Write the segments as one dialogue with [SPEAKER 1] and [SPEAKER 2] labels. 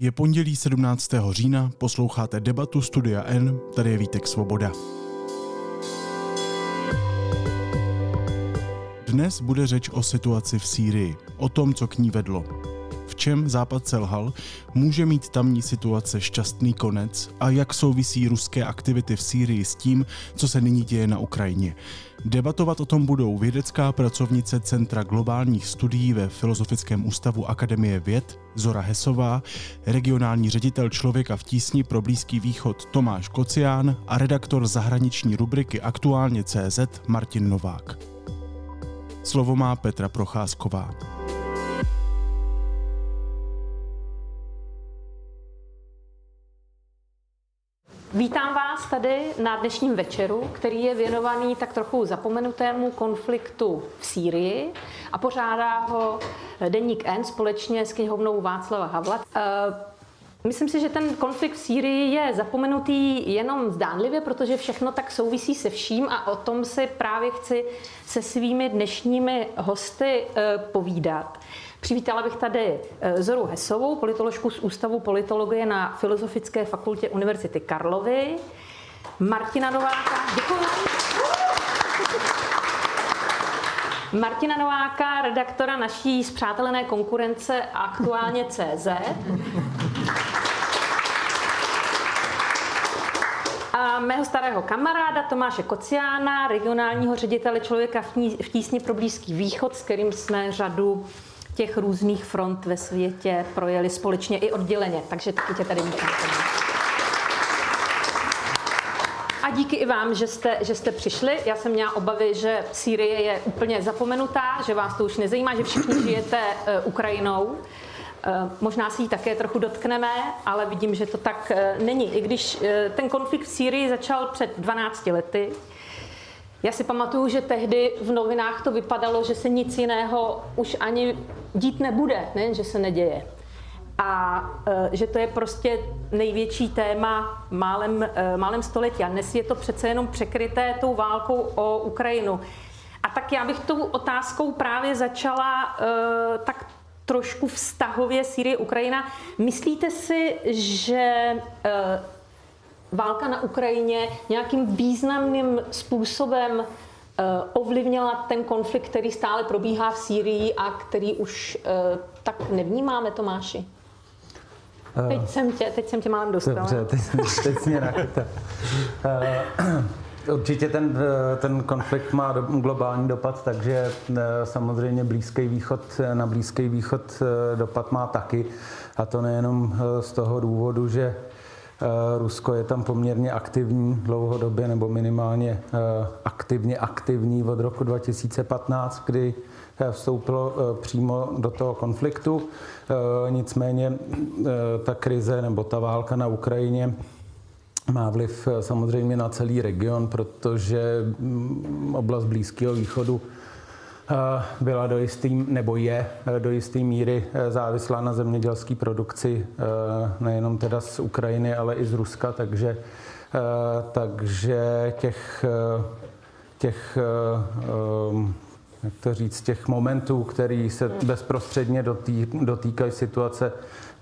[SPEAKER 1] Je pondělí 17. října, posloucháte debatu Studia N, tady je Vítek Svoboda. Dnes bude řeč o situaci v Sýrii, o tom, co k ní vedlo. Čem Západ selhal, může mít tamní situace šťastný konec a jak souvisí ruské aktivity v Sýrii s tím, co se nyní děje na Ukrajině. Debatovat o tom budou vědecká pracovnice Centra globálních studií ve Filozofickém ústavu Akademie věd Zora Hesová, regionální ředitel Člověka v tísni pro Blízký východ Tomáš Kocián a redaktor zahraniční rubriky Aktuálně CZ Martin Novák. Slovo má Petra Procházková.
[SPEAKER 2] Vítám vás tady na dnešním večeru, který je věnovaný tak trochu zapomenutému konfliktu v Sýrii a pořádá ho Deník N společně s knihovnou Václava Havla. Eh, myslím si, že ten konflikt v Sýrii je zapomenutý jenom zdánlivě, protože všechno tak souvisí se vším a o tom si právě chci se svými dnešními hosty eh, povídat. Přivítala bych tady eh, Zoru Hesovou, politoložku z Ústavu politologie na Filozofické fakultě Univerzity Karlovy, Martina Nováka. Děkuji. Martina Nováka, redaktora naší zpřátelené konkurence Aktuálně CZ. A mého starého kamaráda Tomáše Kociána, regionálního ředitele člověka v tísni pro Blízký východ, s kterým jsme řadu těch různých front ve světě projeli společně i odděleně. Takže taky tě tady vítám. A díky i vám, že jste, že jste přišli. Já jsem měla obavy, že Sýrie je úplně zapomenutá, že vás to už nezajímá, že všichni žijete uh, Ukrajinou. Uh, možná si ji také trochu dotkneme, ale vidím, že to tak uh, není. I když ten konflikt v Sýrii začal před 12 lety, já si pamatuju, že tehdy v novinách to vypadalo, že se nic jiného už ani dít nebude, ne, že se neděje. A e, že to je prostě největší téma málem, e, málem století. A dnes je to přece jenom překryté tou válkou o Ukrajinu. A tak já bych tou otázkou právě začala e, tak trošku vztahově Sýrie Ukrajina. Myslíte si, že válka na Ukrajině nějakým významným způsobem eh, ovlivnila ten konflikt, který stále probíhá v Sýrii a který už eh, tak nevnímáme, Tomáši? Eh, teď jsem tě, teď jsem tě málem dostal.
[SPEAKER 3] Dobře, teď, teď mě nachytal. Určitě ten, ten konflikt má do, globální dopad, takže samozřejmě Blízký východ, na Blízký východ dopad má taky. A to nejenom z toho důvodu, že Rusko je tam poměrně aktivní dlouhodobě, nebo minimálně eh, aktivně aktivní od roku 2015, kdy eh, vstoupilo přímo do toho konfliktu. Nicméně ta krize nebo ta válka na Ukrajině má vliv samozřejmě na celý region, protože mm, oblast Blízkého východu Eh, byla do jistý, nebo je eh, do jisté míry eh, závislá na zemědělské produkci nejenom teda z Ukrajiny, ale i z Ruska, takže, takže těch, těch to říct, těch momentů, který se bezprostředně dotý, dotýkají situace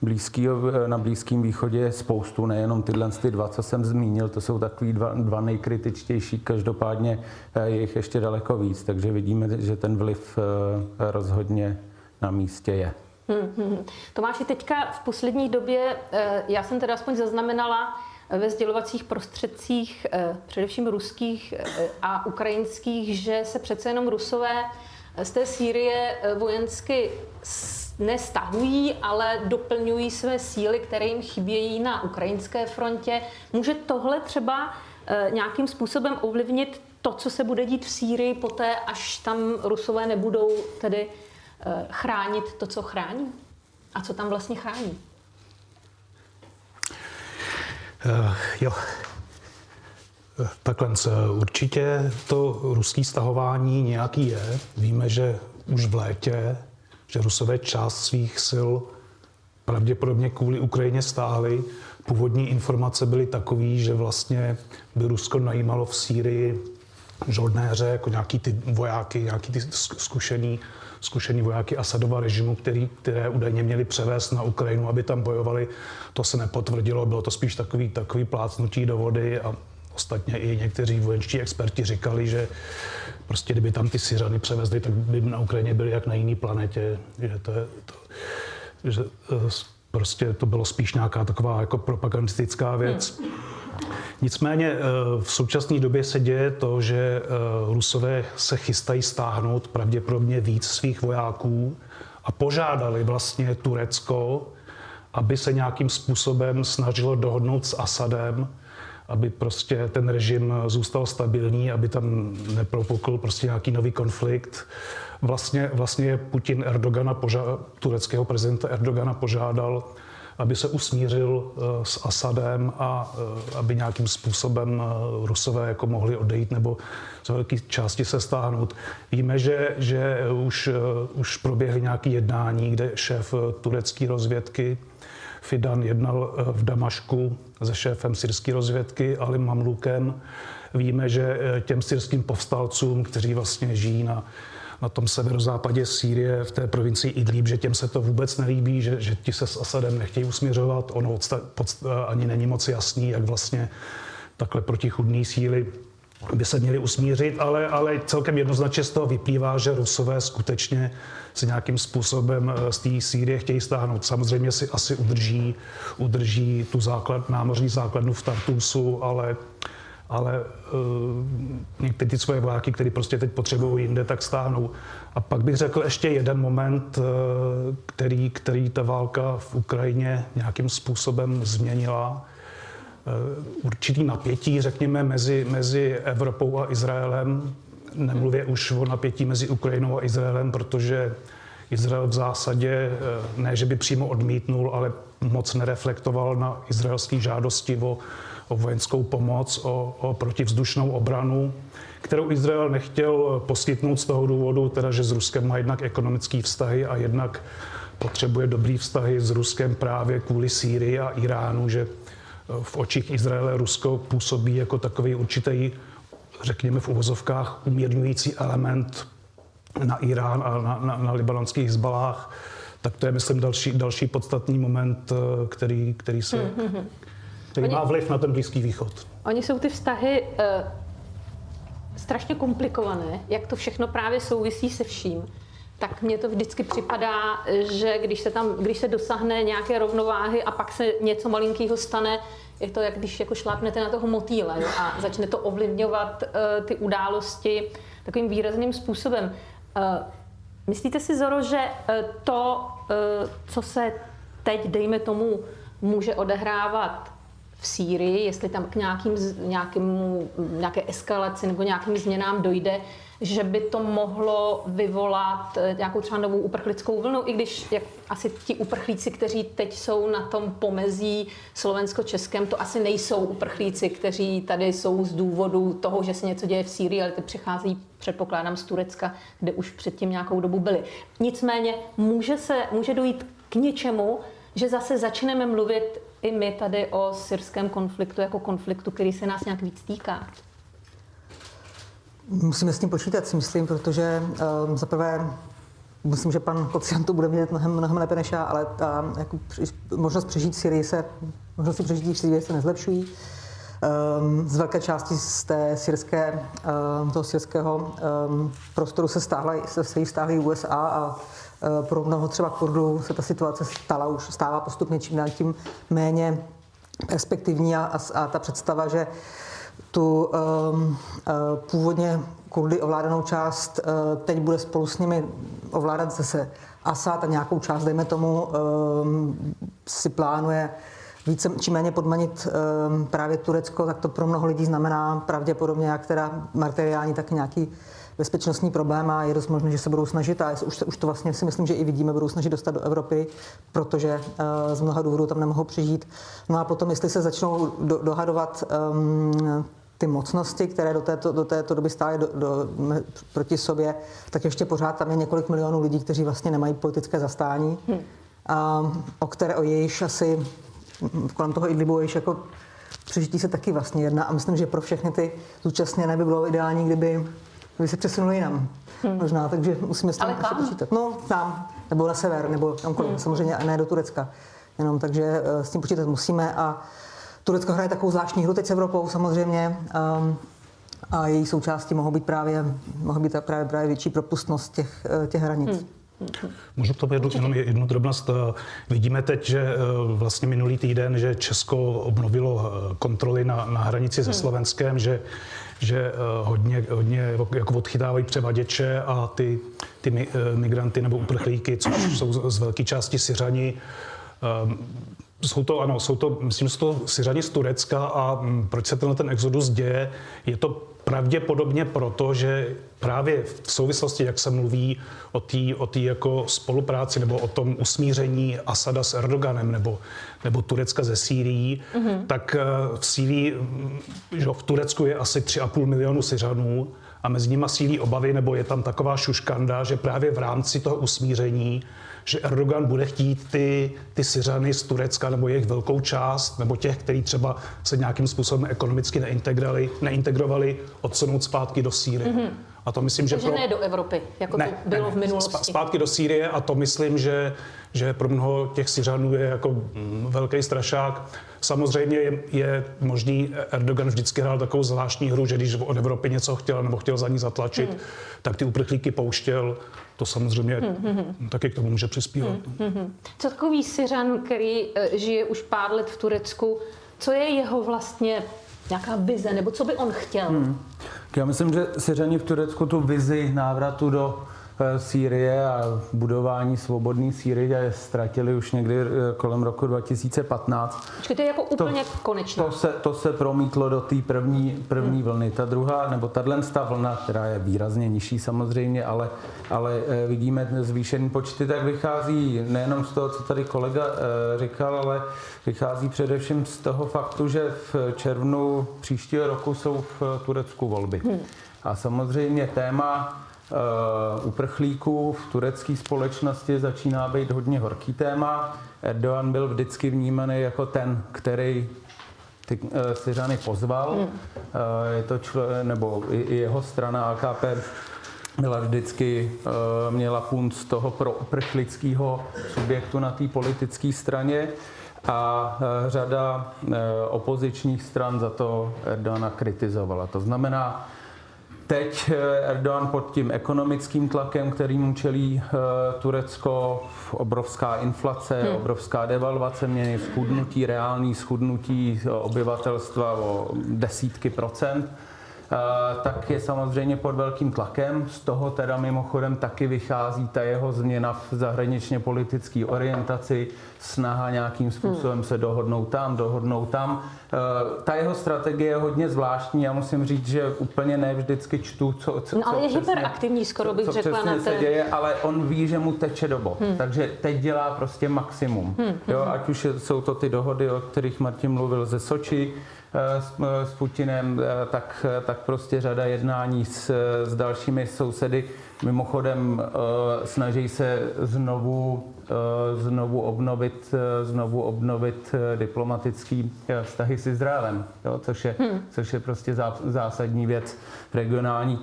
[SPEAKER 3] blízkýho, na Blízkém východě je spoustu, nejenom tyhle ty dva, co jsem zmínil, to jsou takový dva, dva nejkritičtější, každopádně eh, je jich ještě daleko víc, takže vidíme, že ten vliv eh, rozhodně na místě je. Hmm,
[SPEAKER 2] hmm, hmm. Tomáši, teďka v poslední době, eh, já jsem teda aspoň zaznamenala ve sdělovacích prostředcích, především ruských a ukrajinských, že se přece jenom rusové z té Sýrie vojensky nestahují, ale doplňují své síly, které jim chybějí na ukrajinské frontě. Může tohle třeba eh, nějakým způsobem ovlivnit to, co se bude dít v Sýrii poté, až tam Rusové nebudou tedy eh, chránit to, co chrání? A co tam vlastně chrání?
[SPEAKER 4] Uh, jo. Takhle, určitě to ruské stahování nějaký je. Víme, že už v létě že Rusové část svých sil pravděpodobně kvůli Ukrajině stáhli. Původní informace byly takové, že vlastně by Rusko najímalo v Sýrii žoldnéře, jako nějaký ty vojáky, nějaký ty zkušený, zkušený vojáky Asadova režimu, který, které údajně měli převést na Ukrajinu, aby tam bojovali. To se nepotvrdilo, bylo to spíš takový, takový plácnutí do vody a Ostatně i někteří vojenští experti říkali, že prostě kdyby tam ty Syřany převezli, tak by na Ukrajině byli jak na jiné planetě. Že to, je, to, že eh, prostě to bylo spíš nějaká taková jako propagandistická věc. Hmm. Nicméně eh, v současné době se děje to, že eh, Rusové se chystají stáhnout pravděpodobně víc svých vojáků a požádali vlastně Turecko, aby se nějakým způsobem snažilo dohodnout s Asadem, aby prostě ten režim zůstal stabilní, aby tam nepropukl prostě nějaký nový konflikt. Vlastně, vlastně Putin Erdogana, poža- tureckého prezidenta Erdogana požádal, aby se usmířil eh, s Asadem a eh, aby nějakým způsobem eh, Rusové jako mohli odejít nebo z velké části se stáhnout. Víme, že, že už, už proběhly nějaké jednání, kde šéf turecké rozvědky Fidan jednal v Damašku se šéfem syrské rozvědky Alim Mamlukem. Víme, že těm syrským povstalcům, kteří vlastně žijí na na tom severozápadě Sýrie, v té provincii Idlib, že těm se to vůbec nelíbí, že, že ti se s Asadem nechtějí usměřovat. Ono odsta, pod, ani není moc jasný, jak vlastně takhle protichudné síly by se měli usmířit, ale, ale celkem jednoznačně z toho vyplývá, že Rusové skutečně se nějakým způsobem eh, z té Sýrie chtějí stáhnout. Samozřejmě si asi udrží, udrží tu základ, námořní základnu v Tartusu, ale ale uh, někteří ty svoje vojáky, které prostě teď potřebují jinde, tak stáhnou. A pak bych řekl ještě jeden moment, uh, který, který ta válka v Ukrajině nějakým způsobem změnila. Uh, určitý napětí, řekněme, mezi, mezi Evropou a Izraelem. Nemluvě už o napětí mezi Ukrajinou a Izraelem, protože Izrael v zásadě ne, že by přímo odmítnul, ale moc nereflektoval na izraelské žádosti o o vojenskou pomoc, o, o protivzdušnou obranu, kterou Izrael nechtěl poskytnout z toho důvodu, teda, že s Ruskem má jednak ekonomické vztahy a jednak potřebuje dobrý vztahy s Ruskem právě kvůli Sýrii a Iránu, že v očích Izraele Rusko působí jako takový určitý, řekněme v uvozovkách, umírňující element na Irán a na, na, na libanonských zbalách, tak to je, myslím, další, další podstatný moment, který, který se, mm-hmm který Oni, má vliv na ten Blízký východ.
[SPEAKER 2] Oni jsou ty vztahy uh, strašně komplikované, jak to všechno právě souvisí se vším. Tak mně to vždycky připadá, že když se tam, když se dosáhne nějaké rovnováhy a pak se něco malinkého stane, je to, jak když jako šlápnete na toho motýle jo, a začne to ovlivňovat uh, ty události takovým výrazným způsobem. Uh, myslíte si, Zoro, že uh, to, uh, co se teď, dejme tomu, může odehrávat Sýrii, jestli tam k nějakým, nějakému, nějaké eskalaci nebo nějakým změnám dojde, že by to mohlo vyvolat eh, nějakou třeba novou uprchlickou vlnu, i když jak asi ti uprchlíci, kteří teď jsou na tom pomezí Slovensko-Českém, to asi nejsou uprchlíci, kteří tady jsou z důvodu toho, že se něco děje v Sýrii, ale ty přicházejí, předpokládám, z Turecka, kde už předtím nějakou dobu byli. Nicméně může, se, může dojít k něčemu, že zase začneme mluvit i my tady o syrském konfliktu jako konfliktu, který se nás nějak víc týká?
[SPEAKER 5] Musíme s tím počítat, si myslím, protože um, za prvé myslím, že pan Kocian to bude mít mnohem, mnohem lépe než já, ale ta jako, možnost přežít v Syrii se, možnosti přežití v Syrii se nezlepšují. Um, z velké části z té syrské, um, toho syrského um, prostoru se, stáhla, se, se stáhly USA a pro mnoho třeba Kurdů se ta situace stala už, stává postupně čím dál tím méně perspektivní a, a, a ta představa, že tu um, původně Kurdy ovládanou část uh, teď bude spolu s nimi ovládat zase Asad a nějakou část, dejme tomu, um, si plánuje více či méně podmanit um, právě Turecko, tak to pro mnoho lidí znamená pravděpodobně jak teda materiální, tak nějaký bezpečnostní problém a je dost možné, že se budou snažit, a už, už to vlastně si myslím, že i vidíme, budou snažit dostat do Evropy, protože uh, z mnoha důvodů tam nemohou přežít. No a potom, jestli se začnou do, dohadovat um, ty mocnosti, které do této, do této doby stály do, do, proti sobě, tak ještě pořád tam je několik milionů lidí, kteří vlastně nemají politické zastání, hmm. a, o které o jejíž asi kolem toho Idlibu jejíž jako přežití se taky vlastně jedná a myslím, že pro všechny ty zúčastněné by bylo ideální, kdyby, kdyby se přesunuli jinam. Hmm. Možná, takže musíme s tím
[SPEAKER 2] Ale
[SPEAKER 5] počítat. No, tam, nebo na sever, nebo kamkoliv, hmm. samozřejmě, a ne do Turecka. Jenom, takže eh, s tím počítat musíme a Turecko hraje takovou zvláštní hru teď s Evropou samozřejmě. Um, a její součástí mohou být právě, mohou být právě, právě větší propustnost těch, eh, těch hranic. Hmm.
[SPEAKER 4] Můžu k tomu jednu, jenom jednu drobnost. Eh, vidíme teď, že vlastně minulý týden, že Česko obnovilo kontroly na, na hranici se Slovenskem, že, že hodně, hodně jako odchytávají převaděče a ty, ty migranty nebo uprchlíky, což jsou z velké části Syřani, jsou to, ano, jsou to, myslím, jsou to Syřani z Turecka a mm, proč se tenhle ten exodus děje? Je to pravděpodobně proto, že právě v souvislosti, jak se mluví o té o tý jako spolupráci nebo o tom usmíření Asada s Erdoganem nebo, nebo Turecka ze Sýrií, mm-hmm. tak eh, v Sýrii, mm, že v Turecku je asi 3,5 milionu Syřanů a mezi nimi sílí obavy, nebo je tam taková šuškanda, že právě v rámci toho usmíření že Erdogan bude chtít ty, ty Syřany z Turecka nebo jejich velkou část, nebo těch, kteří třeba se nějakým způsobem ekonomicky neintegrovali, neintegrovali odsunout zpátky do Sýrie. Mm-hmm.
[SPEAKER 2] A to myslím, že pro... ne do Evropy, jako ne, to bylo ne, v minulosti.
[SPEAKER 4] Zpátky do Sýrie a to myslím, že, že pro mnoho těch Syřanů je jako mm, velký strašák. Samozřejmě je, je možný, Erdogan vždycky hrál takovou zvláštní hru, že když od Evropy něco chtěl nebo chtěl za ní zatlačit, hmm. tak ty uprchlíky pouštěl. To samozřejmě hmm, hmm, taky k tomu může přispívat. Hmm, hmm.
[SPEAKER 2] Co takový Syřan, který eh, žije už pár let v Turecku, co je jeho vlastně nějaká vize, nebo co by on chtěl? Hmm.
[SPEAKER 3] Já myslím, že Syřani v Turecku tu vizi návratu do Sýrie a budování svobodné Sýrie ztratili už někdy eh, kolem roku 2015.
[SPEAKER 2] Počkej, to je jako úplně to, konečná.
[SPEAKER 3] To se, to se promítlo do té první, první hmm. vlny. Ta druhá, nebo tahle vlna, která je výrazně nižší samozřejmě, ale, ale eh, vidíme zvýšený počty, tak vychází nejenom z toho, co tady kolega říkal, ale vychází především z toho faktu, že v červnu příštího roku jsou v Turecku volby. Hmm. A samozřejmě téma uprchlíků v turecké společnosti začíná být hodně horký téma. Erdogan byl vždycky vnímaný jako ten, který ty uh, Syřany pozval. Hmm. Uh, je to čl- nebo i, jeho strana AKP byla vždycky, měla punt z toho pro uprchlického subjektu na té politické straně a řada opozičních stran za to Erdogana kritizovala. To znamená, Teď eh, Erdogan pod tím ekonomickým tlakem, kterým čelí eh, Turecko, obrovská inflace, hmm. obrovská devalvace měny, schudnutí, reální schudnutí eh, obyvatelstva o desítky procent, tak je samozřejmě pod velkým tlakem. Z toho teda mimochodem taky vychází ta jeho změna v zahraničně politické orientaci, snaha nějakým způsobem se dohodnout tam, dohodnout tam. Eh, ta jeho strategie je hodně zvláštní. Já musím říct, že úplně ne vždycky čtu, co, co
[SPEAKER 2] No ale
[SPEAKER 3] je
[SPEAKER 2] přesně, hyperaktivní, skoro bych
[SPEAKER 3] co, co
[SPEAKER 2] řekla.
[SPEAKER 3] na se děje, ale on ví, že mu teče dobo. Hmm. Takže teď dělá prostě maximum. Hmm. Jo, hmm. ať už jsou to ty dohody, o kterých Martin mluvil ze Soči, eh, s, s Putinem, eh, tak, tak prostě řada jednání s, s dalšími sousedy. Mimochodem snaží se znovu Eh, znovu obnovit, eh, znovu obnovit eh, diplomatický vztahy s Izraelem, jo, což, je, hmm. což je prostě zásadní věc regionální.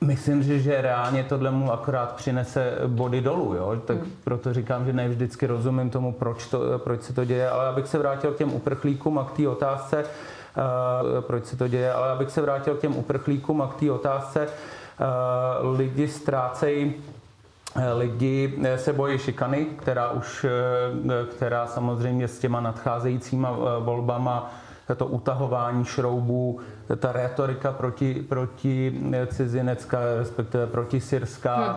[SPEAKER 3] Myslím, že, že reálně tohle mu akorát přinese body dolů, jo? tak hmm. proto říkám, že ne vždycky rozumím tomu, proč, to, proč se to děje, ale abych se vrátil k těm uprchlíkům a k té otázce, uh, proč se to děje, ale abych se vrátil k těm uprchlíkům a k té otázce, uh, lidi ztrácejí Eh, lidi se bojí šikany, která už, která samozřejmě s těma nadcházejícíma volbama to utahování šroubů, ta retorika proti, proti cizinecká, respektive proti syrská, hmm.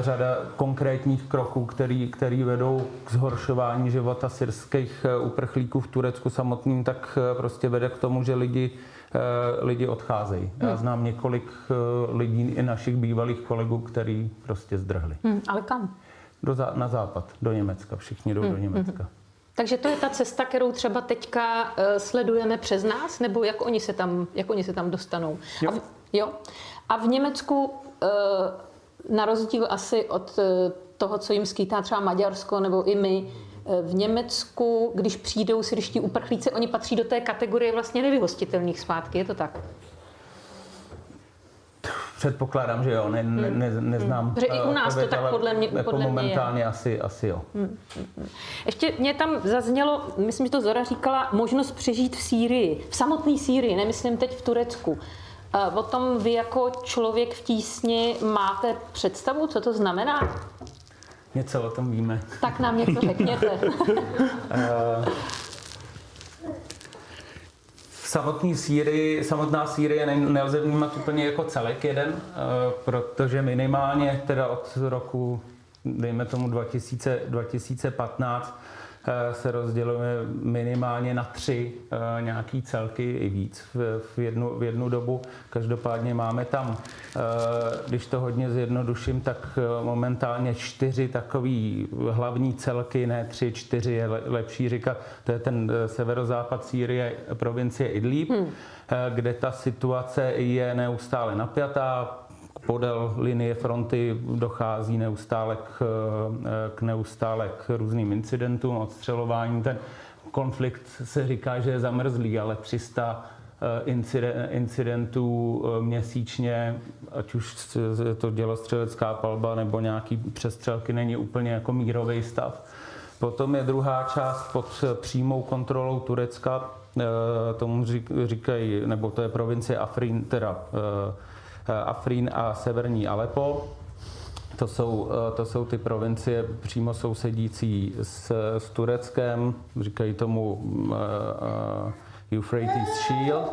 [SPEAKER 3] řada konkrétních kroků, který, který vedou k zhoršování života syrských uprchlíků v Turecku samotným, tak prostě vede k tomu, že lidi Eh, lidi odcházejí. Já hmm. znám několik eh, lidí, i našich bývalých kolegů, který prostě zdrhli.
[SPEAKER 2] Hmm, ale kam?
[SPEAKER 3] Do, na západ, do Německa. Všichni jdou hmm. do Německa. Hmm.
[SPEAKER 2] Takže to je ta cesta, kterou třeba teďka uh, sledujeme přes nás, nebo jak oni se tam, jak oni se tam dostanou?
[SPEAKER 3] Jo.
[SPEAKER 2] A v, jo. A v Německu, uh, na rozdíl asi od uh, toho, co jim skýtá třeba Maďarsko nebo i my, v Německu, když přijdou syrští uprchlíci, oni patří do té kategorie vlastně nevyhostitelných zpátky, je to tak?
[SPEAKER 3] Předpokládám, že jo, ne, ne, ne, neznám.
[SPEAKER 2] Protože i u nás to tak podle mě,
[SPEAKER 3] jako
[SPEAKER 2] podle
[SPEAKER 3] momentálně
[SPEAKER 2] mě je.
[SPEAKER 3] asi, asi jo.
[SPEAKER 2] Ještě mě tam zaznělo, myslím, že to Zora říkala, možnost přežít v Sýrii, v samotné Sýrii, nemyslím teď v Turecku. Eh, O tom vy jako člověk v tísni máte představu, co to znamená?
[SPEAKER 3] Něco o tom víme.
[SPEAKER 2] Tak nám něco řekněte.
[SPEAKER 3] Samotný Sýrii, samotná Sýrie ne- nelze vnímat úplně jako celek jeden, eh, protože minimálně teda od roku, dejme tomu 2000, 2015, eh, se rozděluje minimálně na tři eh, nějaký celky i víc v, jednu, v jednu dobu. Každopádně máme tam, eh, když to hodně zjednoduším, tak eh, momentálně čtyři takový hlavní celky, ne tři, čtyři je le- lepší říkat. To je ten eh, severozápad Sýrie, provincie Idlib, hmm. kde ta situace je neustále napjatá, podél linie fronty dochází neustále k, k neustále k různým incidentům, odstřelování. Ten konflikt se říká, že je zamrzlý, ale 300 eh, incide- incidentů eh, měsíčně, ať už je to dělostřelecká palba nebo nějaký přestřelky, není úplně jako mírový stav. Potom je druhá část pod přímou kontrolou Turecka, eh, tomu řík- říkají, nebo to je provincie Afrin, teda Afrín a severní Alepo. To jsou, eh, to jsou ty provincie přímo sousedící s, s Tureckem, říkají tomu uh, uh, Euphrates Shield.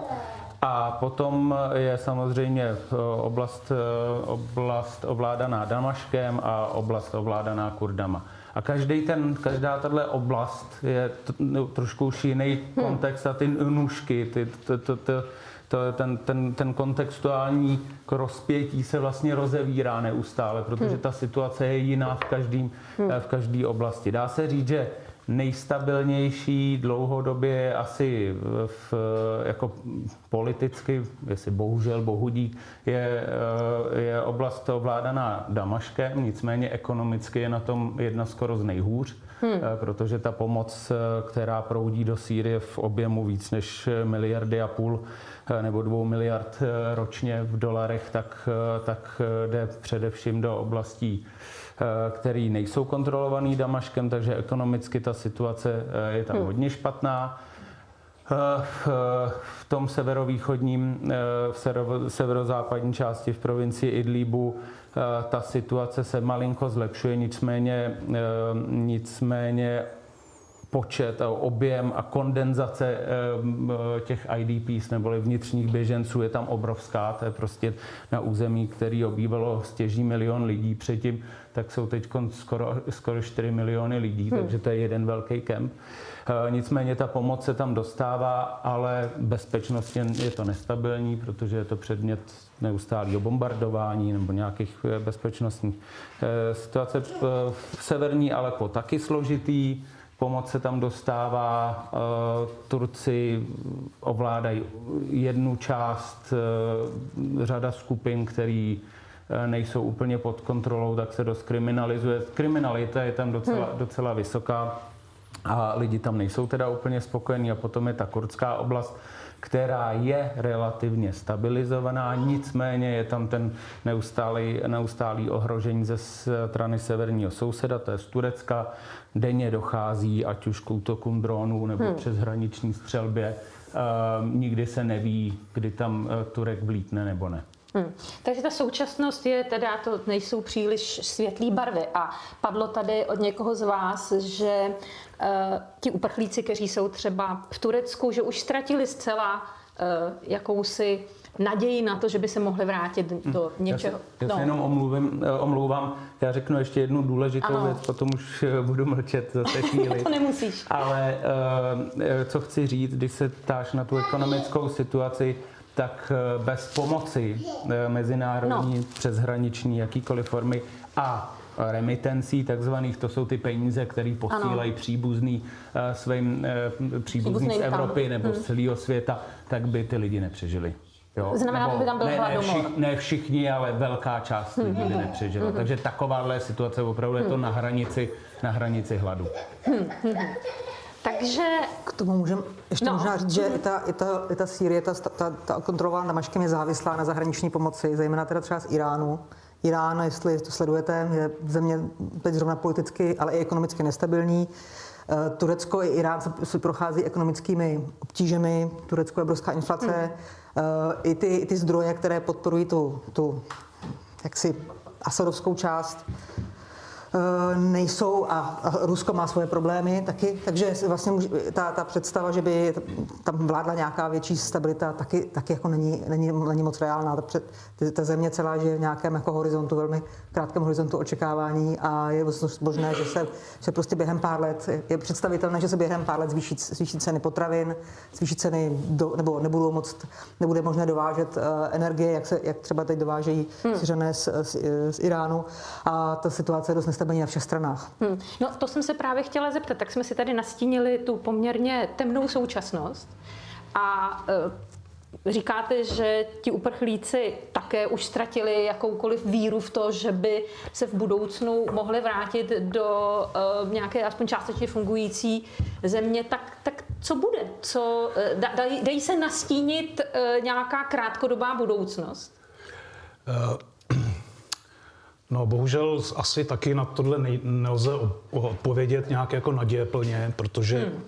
[SPEAKER 3] A potom je samozřejmě eh, oblast, eh, oblast ovládaná Damaškem a oblast ovládaná Kurdama. A každý ten, každá tahle oblast je t- no, trošku už jiný kontext a ty nůžky, ty, to, to, to, to, ten, ten, ten kontextuální rozpětí se vlastně rozevírá neustále, protože ta situace je jiná v každém v každé oblasti. Dá se říct, že nejstabilnější dlouhodobě je asi v, jako politicky, jestli bohužel bohudík, je, je oblast ovládaná Damaškem, nicméně ekonomicky je na tom jedna skoro z nejhůř, hmm. protože ta pomoc, která proudí do Sýrie v objemu víc než miliardy a půl nebo dvou miliard ročně v dolarech, tak, tak jde především do oblastí který nejsou kontrolovaný Damaškem, takže ekonomicky ta situace je tam hodně špatná. V, tom severovýchodním, v severo- severozápadní části v provincii Idlíbu ta situace se malinko zlepšuje, nicméně, nicméně počet a objem a kondenzace těch IDPs neboli vnitřních běženců je tam obrovská. To je prostě na území, který obývalo stěží milion lidí předtím, tak jsou teď skoro, skoro 4 miliony lidí, hmm. takže to je jeden velký kemp. Nicméně ta pomoc se tam dostává, ale bezpečnostně je to nestabilní, protože je to předmět neustálého bombardování nebo nějakých bezpečnostních situace. V severní Alepo taky složitý, pomoc se tam dostává, Turci ovládají jednu část, řada skupin, který nejsou úplně pod kontrolou, tak se dost kriminalizuje. Kriminalita je tam docela, hmm. docela vysoká a lidi tam nejsou teda úplně spokojení. A potom je ta kurdská oblast, která je relativně stabilizovaná, nicméně je tam ten neustálý, neustálý ohrožení ze strany severního souseda, to je z Turecka. Denně dochází ať už k útokům dronů nebo hmm. přes hraniční střelbě. Uh, nikdy se neví, kdy tam Turek vlítne nebo ne.
[SPEAKER 2] Hmm. Takže ta současnost je teda, to nejsou příliš světlé barvy. A padlo tady od někoho z vás, že uh, ti uprchlíci, kteří jsou třeba v Turecku, že už ztratili zcela uh, jakousi naději na to, že by se mohli vrátit do něčeho.
[SPEAKER 3] Já se, já se no. jenom omluvím, omlouvám, já řeknu ještě jednu důležitou ano. věc, potom už budu mlčet za té chvíli.
[SPEAKER 2] to nemusíš.
[SPEAKER 3] Ale uh, co chci říct, když se ptáš na tu ekonomickou situaci, tak bez pomoci mezinárodní, no. přeshraniční, jakýkoliv formy a remitencí takzvaných, to jsou ty peníze, které posílají příbuzný svým příbuzný z Evropy tam. nebo hmm. z celého světa, tak by ty lidi nepřežili.
[SPEAKER 2] Jo? Znamená, že by tam byl
[SPEAKER 3] ne,
[SPEAKER 2] hladomor.
[SPEAKER 3] Ne, všichni, ne všichni, ale velká část lidí by mhm. nepřežila. Hmm. Takže takováhle situace opravdu je to na hranici, na hranici hladu. Hmm.
[SPEAKER 2] Takže...
[SPEAKER 5] K tomu můžeme ještě no. možná říct, že i ta, i ta, i ta Sýrie, ta, ta, ta kontrola Damaškem je závislá na zahraniční pomoci, zejména teda třeba z Iránu. Irán, jestli to sledujete, je země teď zrovna politicky, ale i ekonomicky nestabilní. Eh, Turecko i Irán se prochází ekonomickými obtížemi, Turecko je obrovská inflace. Hmm. I, ty, I ty zdroje, které podporují tu, tu jaksi asadovskou část, Eh, nejsou a, Rusko má svoje problémy taky, takže vlastně ta, ta představa, že by tam vládla nějaká větší stabilita, taky, taky jako není, není, není moc reálná. Ta, před, ta země celá žije v nějakém jako horizontu, velmi krátkém horizontu očekávání a je možné, že se, že prostě během pár let, je představitelné, že se během pár let zvýší, zvýší ceny potravin, zvýší ceny, do, nebo nebudou moc, nebude možné dovážet uh, energie, jak, se, jak třeba teď dovážejí hmm. Syřané z, z, z Iránu a ta situace je dost nestabilní na všech stranách. Hmm.
[SPEAKER 2] No to jsem se právě chtěla zeptat. Tak jsme si tady nastínili tu poměrně temnou současnost a e, Říkáte, že ti uprchlíci také už ztratili jakoukoliv víru v to, že by se v budoucnu mohli vrátit do uh, nějaké aspoň částečně fungující země. Tak, tak co bude? Co, uh, da, dají, dají se nastínit uh, nějaká krátkodobá budoucnost? Uh.
[SPEAKER 4] No bohužel asi taky na tohle nej, nelze odpovědět nějak jako nadějeplně, protože hmm.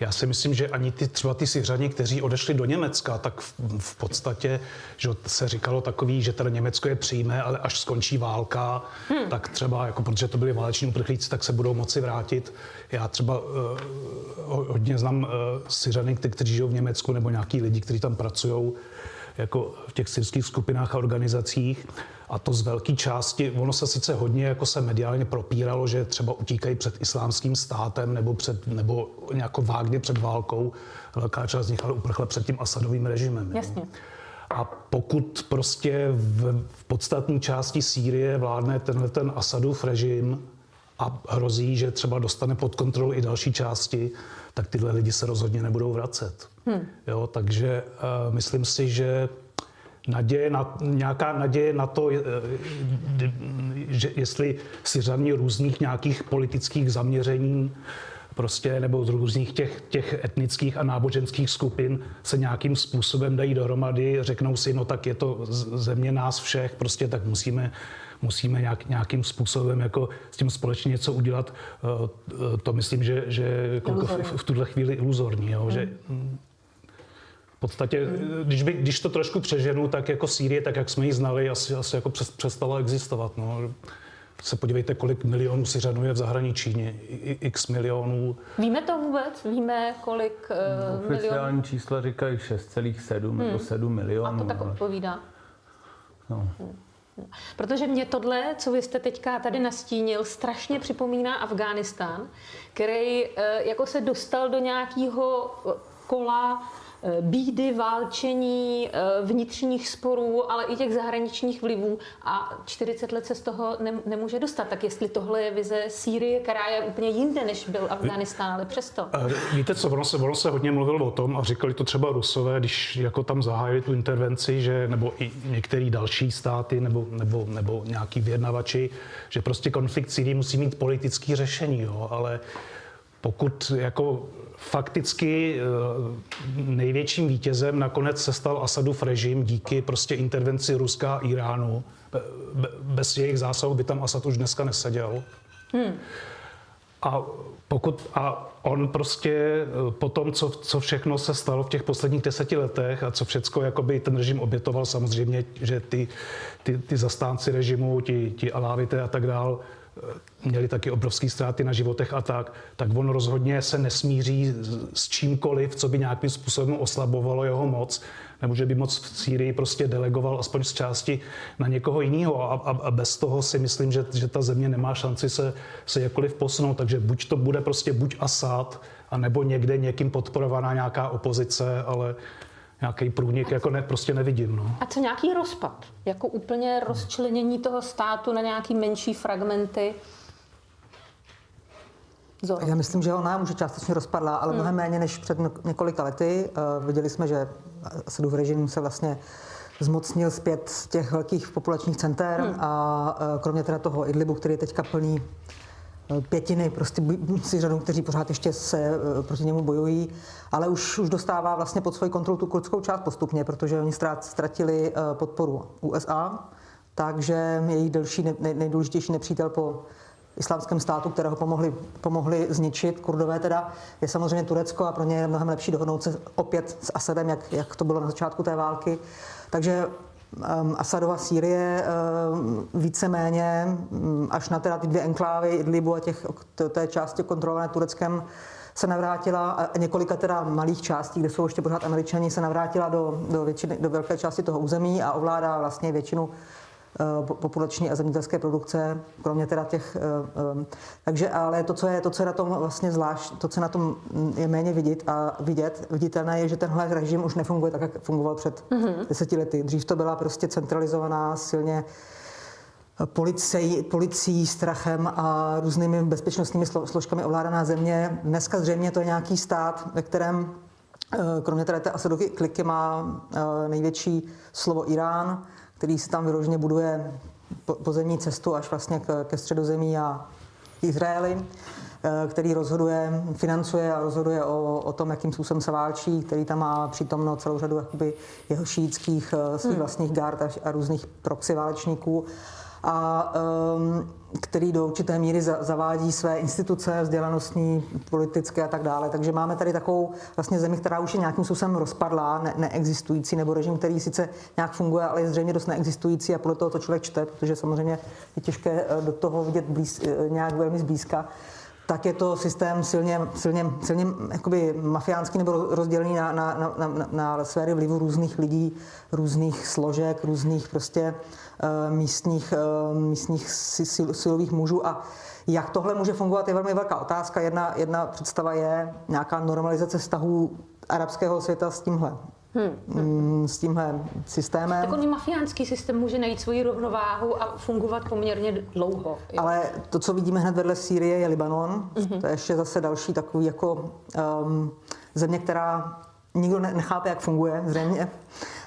[SPEAKER 4] já si myslím, že ani ty, třeba ty Syřani, kteří odešli do Německa, tak v, v podstatě že se říkalo takový, že teda Německo je přijme, ale až skončí válka, hmm. tak třeba, jako protože to byli váleční uprchlíci, tak se budou moci vrátit. Já třeba uh, hodně znám uh, Syřany, kteří žijou v Německu, nebo nějaký lidi, kteří tam pracují jako v těch syrských skupinách a organizacích. A to z velké části, ono se sice hodně jako se mediálně propíralo, že třeba utíkají před islámským státem nebo, před, nebo nějakou vágně před válkou. Velká část z nich ale uprchla před tím Asadovým režimem.
[SPEAKER 2] Jasně.
[SPEAKER 4] A pokud prostě v, v podstatné části Sýrie vládne tenhle ten Asadův režim a hrozí, že třeba dostane pod kontrolu i další části, tak tyhle lidi se rozhodně nebudou vracet. Hmm. Jo, takže uh, myslím si, že naděje na, nějaká naděje na to, eh, že jestli Syřani různých nějakých politických zaměření prostě, nebo z různých těch, těch etnických a náboženských skupin se nějakým způsobem dají dohromady, řeknou si, no tak je to země nás všech, prostě tak musíme musíme nějak, nějakým způsobem jako s tím společně něco udělat. Eh, to myslím, že, že jako v, v tuhle chvíli iluzorní. Jo, hmm. že, v podstatě, když, by, když to trošku přeženu, tak jako Sýrie, tak jak jsme ji znali, asi, asi jako přestala existovat. No. Se podívejte, kolik milionů Syřanů je v zahraničí, x milionů.
[SPEAKER 2] Víme to vůbec? Víme, kolik uh,
[SPEAKER 3] no, Oficiální milionů? čísla říkají 6,7 hmm. nebo 7 milionů.
[SPEAKER 2] A to tak odpovídá. No. Hmm. Protože mě tohle, co vy jste teďka tady nastínil, strašně připomíná Afghánistán, který eh, jako se dostal do nějakého kola bídy, válčení, eh, vnitřních sporů, ale i těch zahraničních vlivů a 40 let se z toho ne, nemůže dostat. Tak jestli tohle je vize Sýrie, která je úplně jinde, než byl Afganistán, ale přesto.
[SPEAKER 4] Eh, víte co, ono se, ono se hodně mluvilo o tom a říkali to třeba Rusové, když jako tam zahájili tu intervenci, že, nebo i některé další státy nebo, nebo, nebo nějaký vyjednavači, že prostě konflikt Sýrii musí mít politické řešení, jo, ale pokud jako fakticky eh, největším vítězem nakonec se stal Asadův režim díky prostě intervenci Ruska a Iránu. Bez jejich zásahu by tam Asad už dneska neseděl. Hmm. A pokud a on prostě eh, po tom, co, co všechno se stalo v těch posledních deseti letech a co všechno jakoby ten režim obětoval, samozřejmě, že ty, ty, ty zastánci režimu, ti, ti alávité a tak dál, měli taky obrovské ztráty na životech a tak, tak on rozhodně se nesmíří s čímkoliv, co by nějakým způsobem oslabovalo jeho moc, nebo že by moc v Sýrii prostě delegoval aspoň z části na někoho jiného. A, a, a bez toho si myslím, že, že ta země nemá šanci se, se jakkoliv posunout. Takže buď to bude prostě buď Asad, anebo někde někým podporovaná nějaká opozice, ale nějaký průnik jako ne, prostě nevidím. No.
[SPEAKER 2] A co nějaký rozpad? Jako úplně rozčlenění toho státu na nějaký menší fragmenty? Zoro.
[SPEAKER 5] Já myslím, že ona může částečně rozpadla, ale mnohem méně než před několika lety. Uh, viděli jsme, že Asadův režim se vlastně zmocnil zpět z těch velkých populačních center hmm. a uh, kromě teda toho Idlibu, který je teďka plný pětiny prostě řadu, kteří pořád ještě se eh, proti němu bojují, ale už, už dostává vlastně pod svoji kontrolu tu kurdskou část postupně, protože oni ztratili eh, podporu USA, takže její delší, nej, nejdůležitější nepřítel po islámském státu, kterého pomohli, pomohli zničit, kurdové teda, je samozřejmě Turecko a pro ně je mnohem lepší dohodnout se opět s Asadem, jak, jak to bylo na začátku té války. Takže Asadova Sýrie um, víceméně um, až na teda ty dvě enklávy Idlibu a těch, té části kontrolované Tureckem se navrátila a několika teda malých částí, kde jsou ještě pořád američani, se navrátila do, do, většiny, do velké části toho území a ovládá vlastně většinu populační a zemědělské produkce, kromě teda těch, eh, eh, takže ale to, co je, to, co je na tom vlastně zvlášť, to, co na tom je méně vidět a vidět, viditelné je, že tenhle režim už nefunguje tak, jak fungoval před mm-hmm. deseti lety. Dřív to byla prostě centralizovaná, silně policií, policií, strachem a různými bezpečnostními složkami ovládaná země. Dneska zřejmě to je nějaký stát, ve kterém kromě té Asadovy kliky má největší slovo Irán, který si tam vyloženě buduje pozemní cestu až vlastně ke středozemí a Izraeli, eh, který rozhoduje, financuje a rozhoduje o, o tom, jakým způsobem se válčí, který tam má přítomno celou řadu jakoby jeho šítských eh, svých hmm. vlastních gard a, a různých proxy válečníků a um, který do určité míry zavádí své instituce vzdělanostní, politické a tak dále. Takže máme tady takovou vlastně zemi, která už je nějakým způsobem rozpadlá, ne- neexistující, nebo režim, který sice nějak funguje, ale je zřejmě dost neexistující a podle toho to člověk čte, protože samozřejmě je těžké eh, do toho vidět blíz, eh, nějak velmi zblízka tak je to systém silně, silně, silně jakoby mafiánský nebo rozdělený na, na, na, na, na sféry vlivu různých lidí, různých složek, různých prostě uh, místních, uh, místních sil, silových mužů a jak tohle může fungovat, je velmi velká otázka. Jedna, jedna představa je nějaká normalizace vztahů arabského světa s tímhle hmm. s tímhle systémem.
[SPEAKER 2] Takový mafiánský systém může najít svoji rovnováhu a fungovat poměrně dlouho.
[SPEAKER 5] Jo. Ale to, co vidíme hned vedle Sýrie, je Libanon. Mm-hmm. To je ještě zase další takový jako um, země, která nikdo nechápe, jak funguje, zřejmě.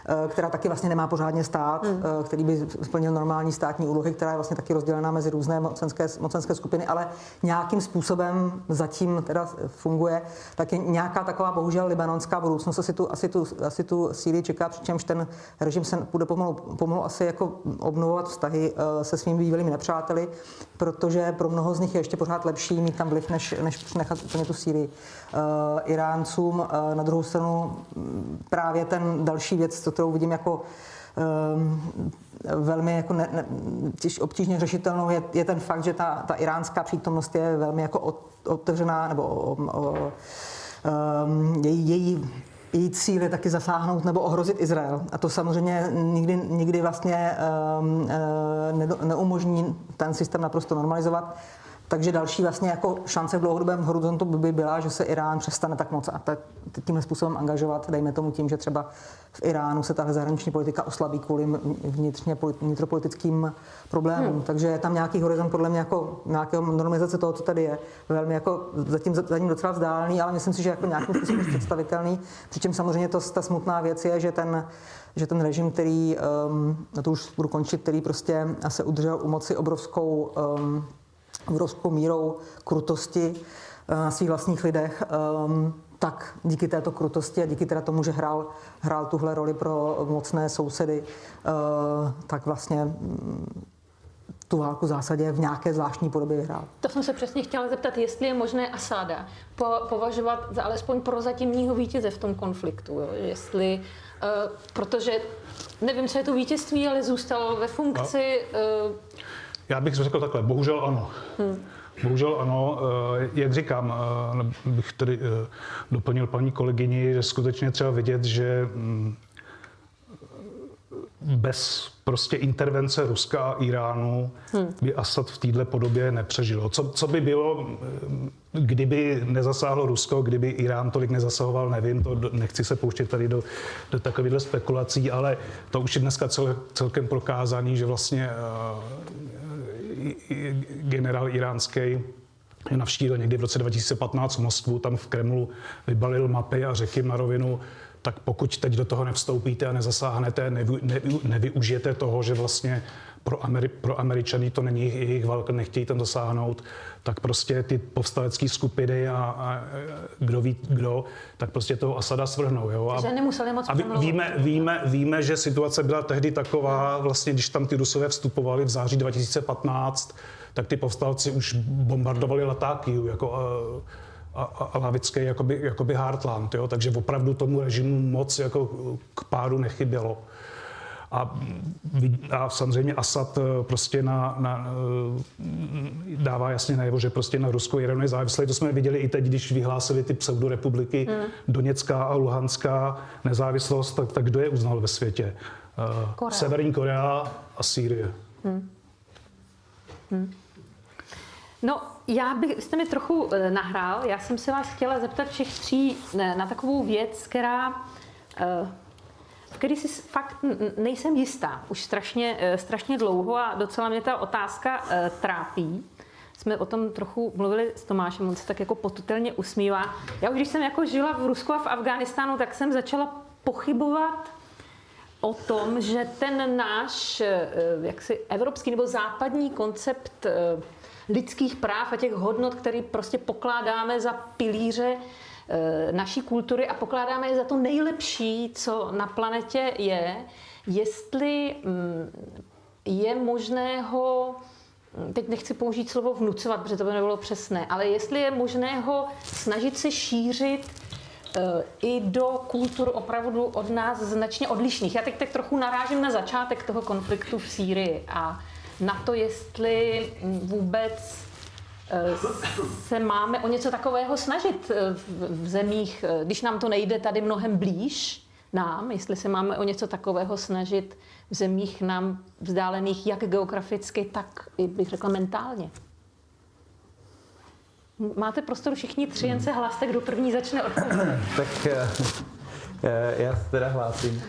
[SPEAKER 5] Eh, která taky vlastně nemá pořádně stát, hmm. Eh, který by splnil normální státní úlohy, která je vlastně taky rozdělená mezi různé mocenské, mocenské skupiny, ale nějakým způsobem zatím teda funguje, tak je nějaká taková bohužel libanonská budoucnost asi tu, asi tu, asi tu Sýrii čeká, přičemž ten režim se bude pomalu, pomalu asi jako obnovovat vztahy eh, se svými bývalými nepřáteli, protože pro mnoho z nich je ještě pořád lepší mít tam vliv, než, než nechat úplně tu Sýrii. Iráncům na druhou stranu právě ten další věc, kterou vidím jako um, velmi jako ne, ne, těž, obtížně řešitelnou je, je ten fakt, že ta, ta iránská přítomnost je velmi jako otevřená, nebo o, o, um, její, její její cíl je taky zasáhnout nebo ohrozit Izrael. A to samozřejmě nikdy, nikdy vlastně um, uh, neumožní ten systém naprosto normalizovat. Takže další vlastně jako šance v dlouhodobém horizontu by byla, že se Irán přestane tak moc a tak tímhle způsobem angažovat, dejme tomu tím, že třeba v Iránu se tahle zahraniční politika oslabí kvůli vnitřně vnitropolitickým problémům. Hmm. Takže je tam nějaký horizont podle mě jako nějakého normalizace toho, co tady je. Velmi jako zatím, zatím docela vzdálený, ale myslím si, že jako nějakým způsobem představitelný. Přičem samozřejmě to, ta smutná věc je, že ten, že ten režim, který, um, na to už budu končit, který prostě se udržel u moci obrovskou um, obrovskou mírou krutosti eh, na svých vlastních lidech, ehm, tak díky této krutosti a díky teda tomu, že hrál, hrál tuhle roli pro mocné sousedy, eh, tak vlastně mm, tu válku v zásadě v nějaké zvláštní podobě hrál.
[SPEAKER 2] To jsem se přesně chtěla zeptat, jestli je možné Asáda po, považovat za alespoň prozatímního vítěze v tom konfliktu. Jo? Jestli, uh, protože nevím, co je to vítězství, ale zůstal ve funkci. Uh,
[SPEAKER 4] já bych řekl takhle, bohužel ano. Hmm. Bohužel ano, eh, jak říkám, eh, bych tedy eh, doplnil paní kolegyni, že skutečně třeba vidět, že mm, bez prostě intervence Ruska a Iránu hmm. by Assad v této podobě nepřežilo. Co, co by bylo, kdyby nezasáhlo Rusko, kdyby Irán tolik nezasahoval, nevím, to nechci se pouštět tady do, do takovýchhle spekulací, ale to už je dneska cel, celkem prokázaný, že vlastně generál iránský navštívil někdy v roce 2015 Moskvu, tam v Kremlu vybalil mapy a řekl na rovinu, tak pokud teď do toho nevstoupíte a nezasáhnete, nevy, nevy, nevyužijete toho, že vlastně pro, Ameri, pro Američany to není jejich válka, nechtějí tam dosáhnout, tak prostě ty povstalecké skupiny a, a, kdo ví kdo, tak prostě toho Asada svrhnou. Jo?
[SPEAKER 2] A, že nemuseli moc
[SPEAKER 4] a ví, víme, víme, víme, že situace byla tehdy taková, vlastně když tam ty Rusové vstupovali v září 2015, tak ty povstalci už bombardovali letáky, jako a, a, a lavický jakoby, jakoby Heartland, jo? takže opravdu tomu režimu moc jako k pádu nechybělo. A, a samozřejmě Asad eh, prostě na, na, eh, dává jasně najevo, že prostě na Rusko je nezávislý. To jsme viděli i teď, když vyhlásili ty pseudorepubliky hmm. Doněcká a Luhanská nezávislost, tak, tak kdo je uznal ve světě? Eh, Korea. Severní Korea a Sýrie. Hmm.
[SPEAKER 2] Hmm. No, já bych, jste mi trochu nahrál. Já jsem se vás chtěla zeptat všech tří na takovou věc, která který si fakt nejsem jistá už strašně, eh, strašně dlouho a docela mě ta otázka eh, trápí. Jsme o tom trochu mluvili s Tomášem, on se tak jako potutelně usmívá. Já už když jsem jako žila v Rusku a v Afghánistánu, tak jsem začala pochybovat o tom, že ten náš eh, jaksi evropský nebo západní koncept lidských práv a těch hodnot, který prostě pokládáme za pilíře naší kultury a pokládáme je za to nejlepší, co na planetě je, jestli mm, je možné ho mm, teď nechci použít slovo vnucovat, protože to by nebylo přesné, ale jestli je možné ho snažit se šířit eh, i do kultur opravdu od nás značně odlišných. Já teď tak trochu narážím na začátek toho konfliktu v Sýrii a na to, jestli mm, vůbec Eh, se máme o něco takového snažit eh, v zemích, eh, když nám to nejde tady mnohem blíž nám, jestli se máme o něco takového snažit v zemích nám vzdálených jak geograficky, tak i bych řekla mentálně. Máte prostor všichni tři, jen se hlaste, kdo první začne odpovědět.
[SPEAKER 3] tak Eh, já se teda hlásím.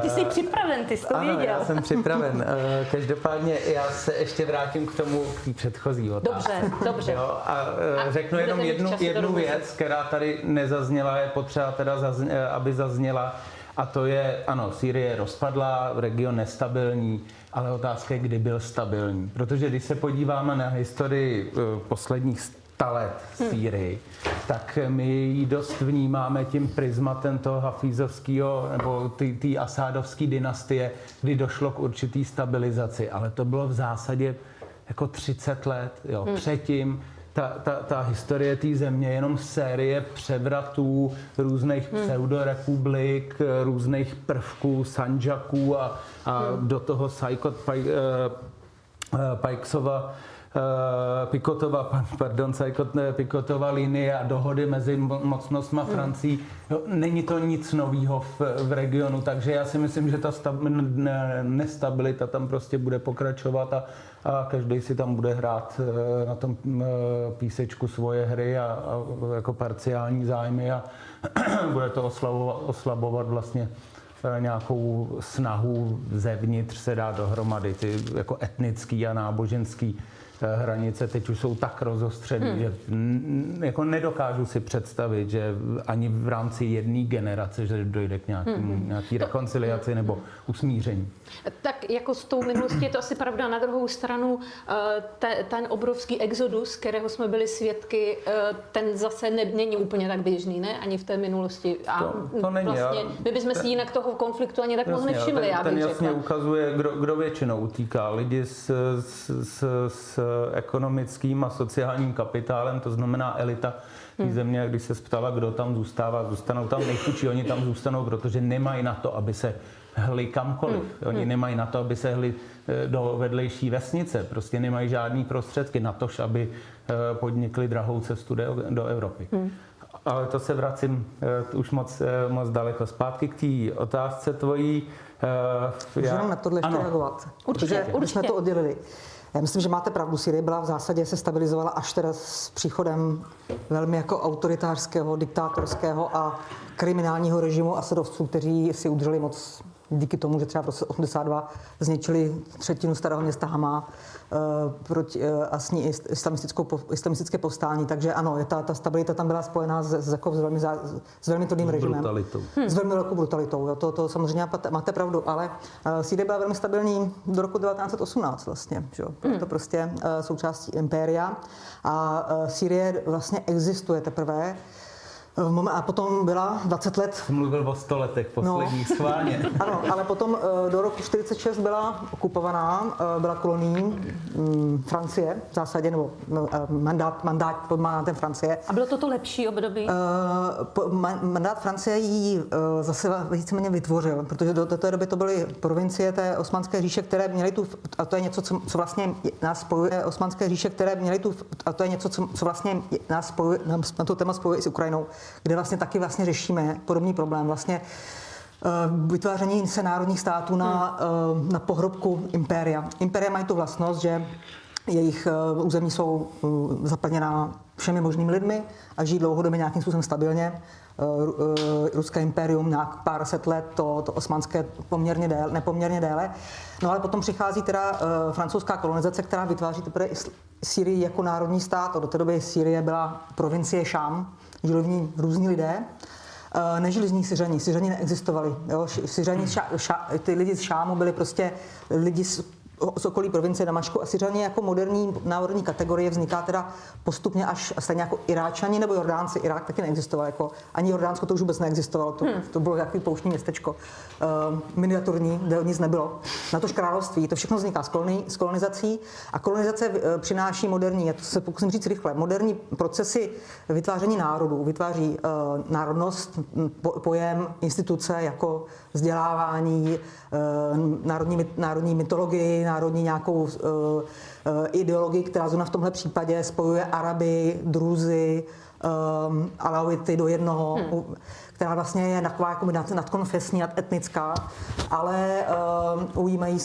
[SPEAKER 2] Ty jsi připraven, ty jsi to ano,
[SPEAKER 3] věděl. já jsem připraven. Eh, každopádně já se ještě vrátím k tomu, k té předchozí
[SPEAKER 2] otázce. Dobře, dobře.
[SPEAKER 3] Jo, a, eh, a řeknu jenom jednu, jednu věc, která tady nezazněla, je potřeba teda, zazně, aby zazněla. A to je, ano, Sýrie rozpadla, region nestabilní, ale otázka je, kdy byl stabilní. Protože když se podíváme na historii posledních let Sýrii, hmm. tak my ji dost vnímáme tím prismatem toho hafízovského nebo té asádovské dynastie, kdy došlo k určitý stabilizaci. Ale to bylo v zásadě jako 30 let. Jo. Hmm. Předtím ta, ta, ta historie té země jenom série převratů, různých hmm. pseudorepublik, různých prvků, sanžaků a, a hmm. do toho Sajkot Paj, Pajksova Eh, Pikotova, pardon, Pikotova linie a dohody mezi mocnostma hmm. Francií. Jo, není to nic nového v, v regionu, takže já si myslím, že ta stab, nestabilita tam prostě bude pokračovat a, a každý si tam bude hrát eh, na tom eh, písečku svoje hry a, a jako parciální zájmy a bude to oslabovat, oslabovat vlastně nějakou snahu zevnitř se dát dohromady, ty jako etnický a náboženský hranice teď už jsou tak rozostřené, hmm. že jako nedokážu si představit, že ani v rámci jedné generace, že dojde k nějaký, hmm. nějaký rekonciliaci nebo usmíření.
[SPEAKER 2] Tak jako s tou minulostí je to asi pravda. Na druhou stranu eh, ten obrovský exodus, kterého jsme byli svědky, eh, ten zase ne, není úplně tak běžný, ne? Ani v té minulosti.
[SPEAKER 3] A to, to není.
[SPEAKER 2] Vlastně, my bychom si jinak toho konfliktu ani tak moc nevšimli.
[SPEAKER 3] Ten, ten jasně řekla. ukazuje, kdo, kdo většinou utíká. Lidi s, s, s, s ekonomickým a sociálním kapitálem, to znamená elita té hmm. země, když se ptala, kdo tam zůstává, zůstanou tam nejchudší, oni tam zůstanou, protože nemají na to, aby se hli kamkoliv. Hmm. Oni hmm. nemají na to, aby se hli eh, do vedlejší vesnice. Prostě nemají žádný prostředky na to, aby eh, podnikli drahou cestu do Evropy. Hmm. Ale to se vracím uh, už moc, moc daleko. Zpátky k té otázce tvojí.
[SPEAKER 5] Uh, já... Na tohle ještě reagovat. Určitě, protože určitě. jsme to oddělili. Já myslím, že máte pravdu. Syrie byla v zásadě se stabilizovala až teda s příchodem velmi jako autoritářského, diktátorského a kriminálního režimu Asadovců, kteří si udrželi moc díky tomu, že třeba v roce 82 zničili třetinu starého města Hama eh, proti, eh, a s ní islamistickou, islamistické povstání. Takže ano, je ta, ta stabilita tam byla spojená s, s, jako s velmi, s velmi tvrdým režimem.
[SPEAKER 3] Brutalitou.
[SPEAKER 5] S velmi velkou brutalitou. Jo. To, to samozřejmě máte pravdu, ale uh, Sýrie byla velmi stabilní do roku 1918 vlastně. Že? Hmm. To prostě součástí impéria. A Sýrie vlastně existuje teprve a potom byla 20 let.
[SPEAKER 3] Mluvil o 100 letech posledních no. schválně.
[SPEAKER 5] ano, ale potom eh, do roku 46 byla okupovaná, eh, byla kolonií mm, Francie v zásadě, nebo no, eh, mandát, mandát pod mandátem Francie.
[SPEAKER 2] A bylo to to lepší období?
[SPEAKER 5] Mandát Francie ji zase víceméně vytvořil, protože do té doby to byly provincie té osmanské říše, které měly tu, a to je něco, co, co vlastně nás spojuje, osmanské říše, které měly tu, a to je něco, co, co vlastně nás spojuje, na to téma spojuje i s Ukrajinou kde vlastně taky vlastně řešíme podobný problém. Vlastně eh, vytváření se národních států na, hmm. na pohrobku impéria. Impéria mají tu vlastnost, že jejich eh, území jsou zaplněná všemi možnými lidmi a žijí dlouhodobě nějakým způsobem stabilně. Ruské impérium nějak pár set let, to, to osmanské poměrně déle, nepoměrně déle. No ale potom přichází teda francouzská kolonizace, která vytváří teprve Syrii jako národní stát. Do té doby Syrie byla provincie Šám, žili v ní různí lidé. Eh, nežili z ní Syřani, Syřani neexistovali. Jo? Syřani, ša, ša, ty lidi z Šámu byli prostě lidi z z okolí provincie Damašku a Syřani jako moderní národní kategorie vzniká teda postupně až stejně jako Iráčani nebo Jordánci. Irák taky neexistoval, jako ani Jordánsko to už vůbec neexistovalo, to, hmm. to bylo jaký pouštní městečko, uh, miniaturní, kde nic nebylo. Na to království, to všechno vzniká z, koloni, z kolonizací a kolonizace uh, přináší moderní, já to se pokusím říct rychle, moderní procesy vytváření národů, vytváří uh, národnost, po, pojem, instituce jako vzdělávání, uh, národní, národní mytologii, národní nějakou uh, uh, ideologii, která zrovna v tomhle případě spojuje Araby, Druzy, um, Alawity do jednoho, hmm. která vlastně je taková jako nad, nadkonfesní, nadetnická, ale um, ujímají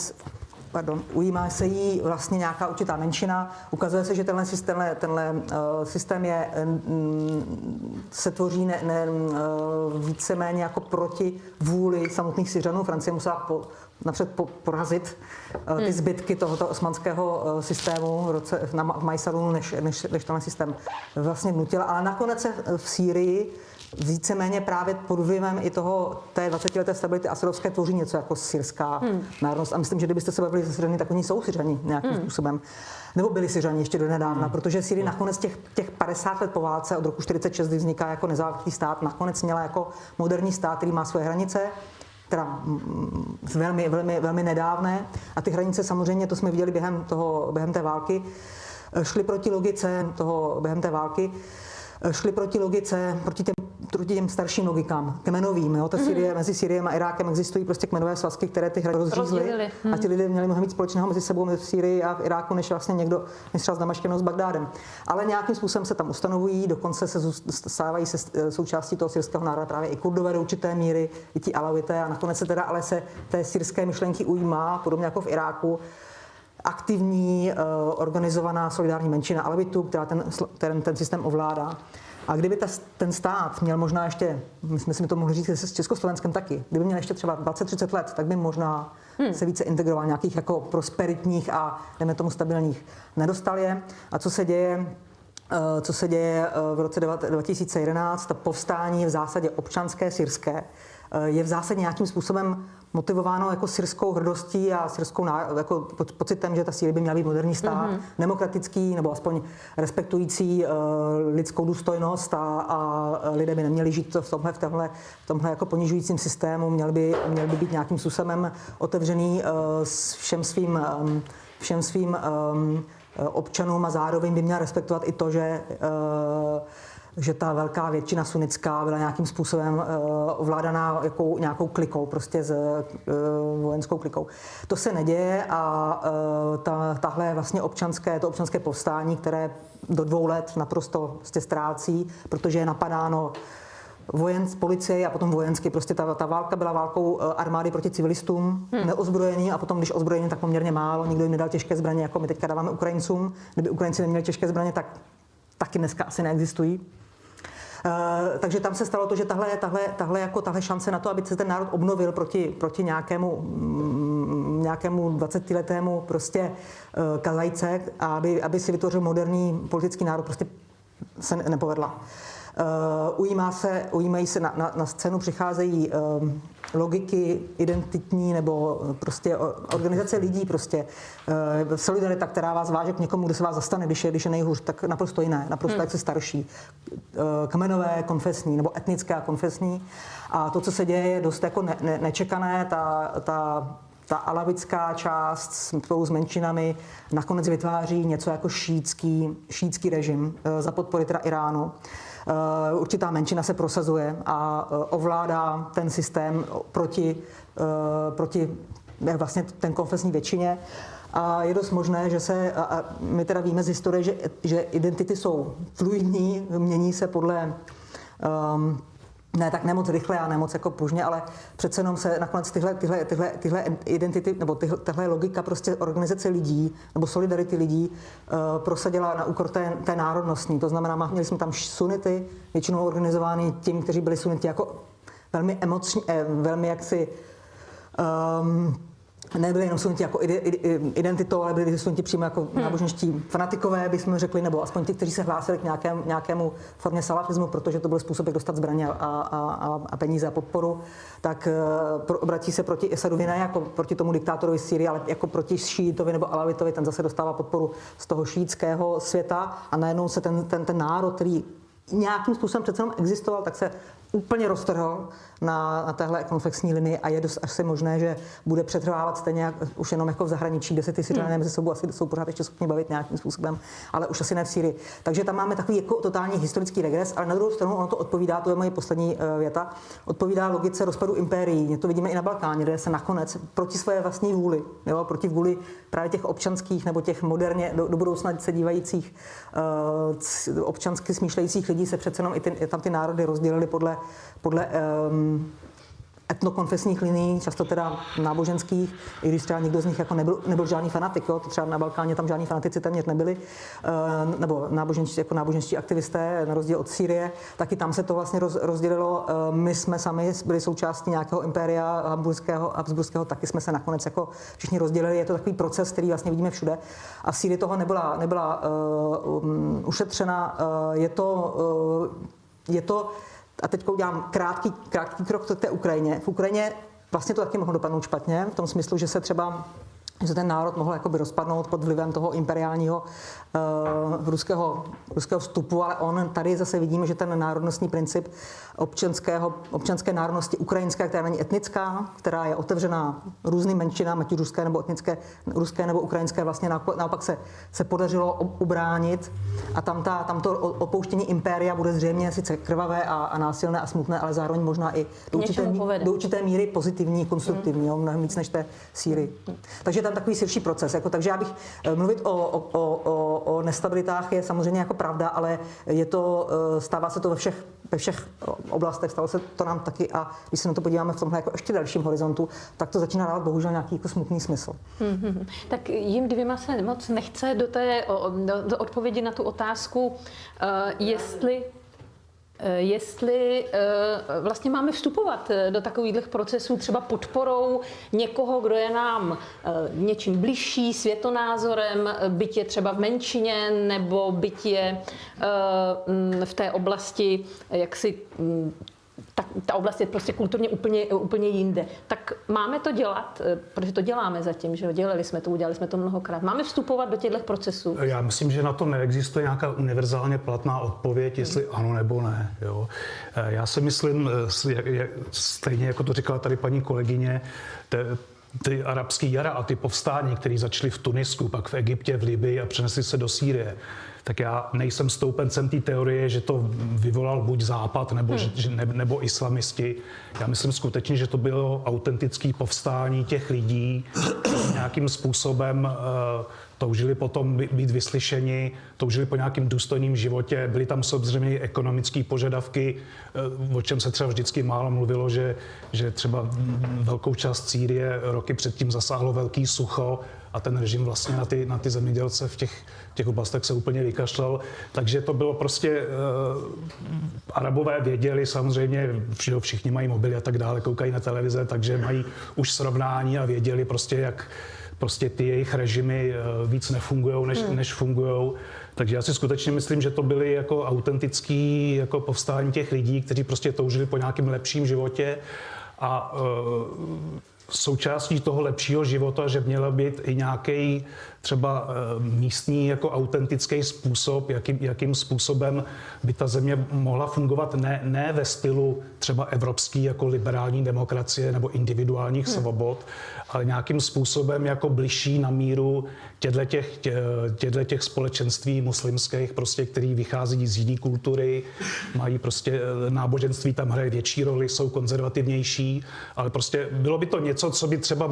[SPEAKER 5] pardon, ujímá se jí vlastně nějaká určitá menšina. Ukazuje se, že tenhle, tenhle, tenhle uh, systém je, um, se tvoří ne, ne, uh, víceméně jako proti vůli samotných Syřanů. Francie musela po, napřed po, porazit uh, ty hmm. zbytky tohoto osmanského uh, systému v, roce, na, v Majsalunu, než, než, než tenhle systém vlastně nutila. Ale nakonec se v Sýrii víceméně právě pod vlivem i toho té 20 leté stability Asadovské tvoří něco jako syrská hmm. národnost. A myslím, že kdybyste se bavili se Syřany, tak oni jsou Syřani nějakým hmm. způsobem. Nebo byli Syřani ještě do nedávna, hmm. protože Syrii nakonec těch, těch 50 let po válce od roku 46, kdy vzniká jako nezávislý stát, nakonec měla jako moderní stát, který má svoje hranice, teda velmi, velmi, velmi nedávné. A ty hranice samozřejmě, to jsme viděli během, toho, během té války, šly proti logice toho během té války šli proti logice, proti těm, proti těm starším logikám, kmenovým. Jo? Ta mm-hmm. Syrie, mezi Syriem a Irákem existují prostě kmenové svazky, které ty hry rozřízly. Mm. A ti lidé měli mnohem víc společného mezi sebou v Syrii a v Iráku, než vlastně někdo, než třeba s Damaškem s Bagdádem. Ale nějakým způsobem se tam ustanovují, dokonce se stávají se eh, součástí toho syrského národa právě i kurdové do určité míry, i ti alawité a nakonec se teda ale se té syrské myšlenky ujímá, podobně jako v Iráku, aktivní uh, organizovaná solidární menšina Alevitů, která ten, ten, ten systém ovládá. A kdyby ta, ten stát měl možná ještě, my jsme si to mohli říct s Československem taky, kdyby měl ještě třeba 20-30 let, tak by možná hmm. se více integroval nějakých jako prosperitních a jdeme tomu stabilních. Nedostal je. A co se děje eh, co se děje eh, v roce 2011, ta povstání je v zásadě občanské, syrské, je v zásadě nějakým způsobem motivováno jako syrskou hrdostí a syrskou jako pocitem, že ta Syrie by měla být moderní stát, mm-hmm. demokratický nebo aspoň respektující uh, lidskou důstojnost a, a lidé by neměli žít v tomhle, v tomhle, v tomhle jako ponižujícím systému, měli by, měli by být nějakým způsobem otevřený uh, s všem svým, um, všem svým um, občanům a zároveň by měl respektovat i to, že uh, že ta velká většina sunická byla nějakým způsobem uh, ovládaná jakou, nějakou klikou, prostě s uh, vojenskou klikou. To se neděje a uh, ta, tahle vlastně občanské, to občanské povstání, které do dvou let naprosto prostě ztrácí, protože je napadáno vojen, policie a potom vojensky. Prostě ta, ta válka byla válkou armády proti civilistům, hmm. neozbrojený a potom, když ozbrojený, tak poměrně málo. Nikdo jim nedal těžké zbraně, jako my teďka dáváme Ukrajincům. Kdyby Ukrajinci neměli těžké zbraně, tak taky dneska asi neexistují. Takže tam se stalo to, že tahle, tahle, tahle, jako, tahle šance na to, aby se ten národ obnovil proti, proti nějakému, mm, nějakému 20-letému prostě kazajce a aby, aby si vytvořil moderní politický národ, prostě se nepovedla. Uh, ujímá se, ujímají se na, na, na scénu, přicházejí um, logiky identitní nebo prostě organizace lidí prostě. Uh, solidarita, která vás váže k někomu, kdo se vás zastane, když je, když je nejhůř, tak naprosto jiné, naprosto hmm. jak se starší. Uh, kmenové, konfesní nebo etnické a konfesní. A to, co se děje, je dost jako ne, ne, nečekané. Ta, ta ta alavická část spolu s menšinami nakonec vytváří něco jako šítský, šítský režim za podpory teda Iránu. Eh, určitá menšina se prosazuje a eh, ovládá ten systém proti, eh, proti vlastně ten konfesní většině. A je dost možné, že se, a my teda víme z historie, že, že identity jsou fluidní, mění se podle um, ne tak nemoc rychle a nemoc jako pružně, ale přece jenom se nakonec tyhle, tyhle, tyhle, tyhle identity, nebo tyhle, tyhle logika prostě organizace lidí, nebo solidarity lidí uh, prosadila na úkor té, té národnostní. To znamená, měli jsme tam sunity, většinou organizovány tím, kteří byli sunity jako velmi emocně, eh, velmi jaksi um, nebyli jenom suniti jako identitou, ale byli suniti přímo jako hmm. náboženští fanatikové, bychom řekli, nebo aspoň ti, kteří se hlásili k nějakém, nějakému formě salafismu, protože to byl způsob, jak dostat zbraně a, a, a peníze a podporu, tak uh, obratí se proti Esadovi ne jako proti tomu diktátorovi Syrii, ale jako proti šíitovi nebo Alavitovi, ten zase dostává podporu z toho šítského světa a najednou se ten, ten, ten národ, který nějakým způsobem přece jenom existoval, tak se úplně roztrhl na, na téhle konflexní linii a je dost asi možné, že bude přetrvávat stejně jak, už jenom jako v zahraničí, kde se ty Syřané hmm. mezi sebou asi jsou pořád ještě schopni bavit nějakým způsobem, ale už asi ne v Syrii. Takže tam máme takový jako totální historický regres, ale na druhou stranu ono to odpovídá, to je moje poslední uh, věta, odpovídá logice rozpadu impérií. To vidíme i na Balkáně, kde se nakonec proti své vlastní vůli, jo, proti vůli právě těch občanských nebo těch moderně do, do budoucna se dívajících uh, občansky smýšlejících lidí se přece jenom i ty, tam ty národy rozdělily podle, podle um, etnokonfesních linií, často teda náboženských, i když třeba někdo z nich jako nebyl, nebyl žádný fanatik, jo, třeba na Balkáně tam žádní fanatici téměř nebyli, uh, nebo náboženští, jako náboženští aktivisté, na rozdíl od Sýrie, taky tam se to vlastně roz, rozdělilo. Uh, my jsme sami byli součástí nějakého impéria hamburského, habsburského, taky jsme se nakonec jako všichni rozdělili. Je to takový proces, který vlastně vidíme všude. A Sýrie toho nebyla, nebyla uh, um, ušetřena. Uh, je to, uh, je to a teď udělám krátký, krátký krok k té Ukrajině. V Ukrajině vlastně to taky mohlo dopadnout špatně, v tom smyslu, že se třeba že ten národ mohl jakoby rozpadnout pod vlivem toho imperiálního uh, ruského, ruského vstupu, ale on tady zase vidíme, že ten národnostní princip občanského, občanské národnosti ukrajinské, která není etnická, která je otevřená různým menšinám, ať už ruské nebo etnické, ruské nebo ukrajinské, vlastně naopak se, se podařilo ubránit a tam, ta, tam to opouštění impéria bude zřejmě sice krvavé a, a násilné a smutné, ale zároveň možná i do určité, do určité míry pozitivní, konstruktivní, mm. jo, mnohem víc než té síry. Mm. Takže tam takový širší proces. Jako, takže já bych eh, mluvit o, o, o, o nestabilitách je samozřejmě jako pravda, ale je to, eh, stává se to ve všech, ve všech oblastech, stalo se to nám taky a když se na to podíváme v tomhle jako ještě dalším horizontu, tak to začíná dávat bohužel nějaký jako smutný smysl. Mm-hmm.
[SPEAKER 2] Tak jim dvěma se moc nechce do té do, odpovědi na tu otázku, uh, jestli jestli eh, vlastně máme vstupovat eh, do takových procesů třeba podporou někoho, kdo je nám něčím bližší, světonázorem, byť je třeba v menšině, nebo byť je v té oblasti jaksi tak ta oblast je prostě kulturně úplně, úplně jinde. Tak máme to dělat, eh, protože to děláme zatím, že dělali jsme to, udělali jsme to mnohokrát. Máme vstupovat do těchto procesů?
[SPEAKER 4] Já myslím, že na to neexistuje nějaká univerzálně platná odpověď, jestli hmm. ano nebo ne. Jo. Eh, já si myslím, eh, stejně jako to říkala tady paní kolegyně, te, ty arabský jara a ty povstání, které začaly v Tunisku, pak v Egyptě, v Libii a přenesly se do Sýrie, tak já nejsem stoupencem té teorie, že to vyvolal buď Západ nebo, hmm. že, ne, nebo islamisti. Já myslím skutečně, že to bylo autentické povstání těch lidí, kteří nějakým způsobem uh, toužili potom být vyslyšeni, toužili po nějakým důstojným životě. Byly tam samozřejmě ekonomické požadavky, eh, o čem se třeba vždycky málo mluvilo, že, že třeba velkou část Sýrie roky předtím zasáhlo velký sucho a ten režim vlastně na ty, na ty zemědělce v těch, těch oblastech se úplně vykašlal. Takže to bylo prostě, uh, arabové věděli samozřejmě, všichni mají mobily a tak dále, koukají na televize, takže mají už srovnání a věděli prostě, jak prostě ty jejich režimy uh, víc nefungují, než, hmm. než fungují. Takže já si skutečně myslím, že to byly jako autentický jako povstání těch lidí, kteří prostě toužili po nějakém lepším životě a uh, součástí toho lepšího života, že měla být i nějaký třeba eh, místní jako autentický způsob, jakým, jakým způsobem by ta země mohla fungovat ne, ne ve stylu třeba evropský jako liberální demokracie nebo individuálních hmm. svobod, ale nějakým způsobem jako bližší na míru těchto těch, těch společenství muslimských, prostě, který vychází z jiné kultury, mají prostě eh, náboženství, tam hraje větší roli, jsou konzervativnější, ale prostě bylo by to něco, co by třeba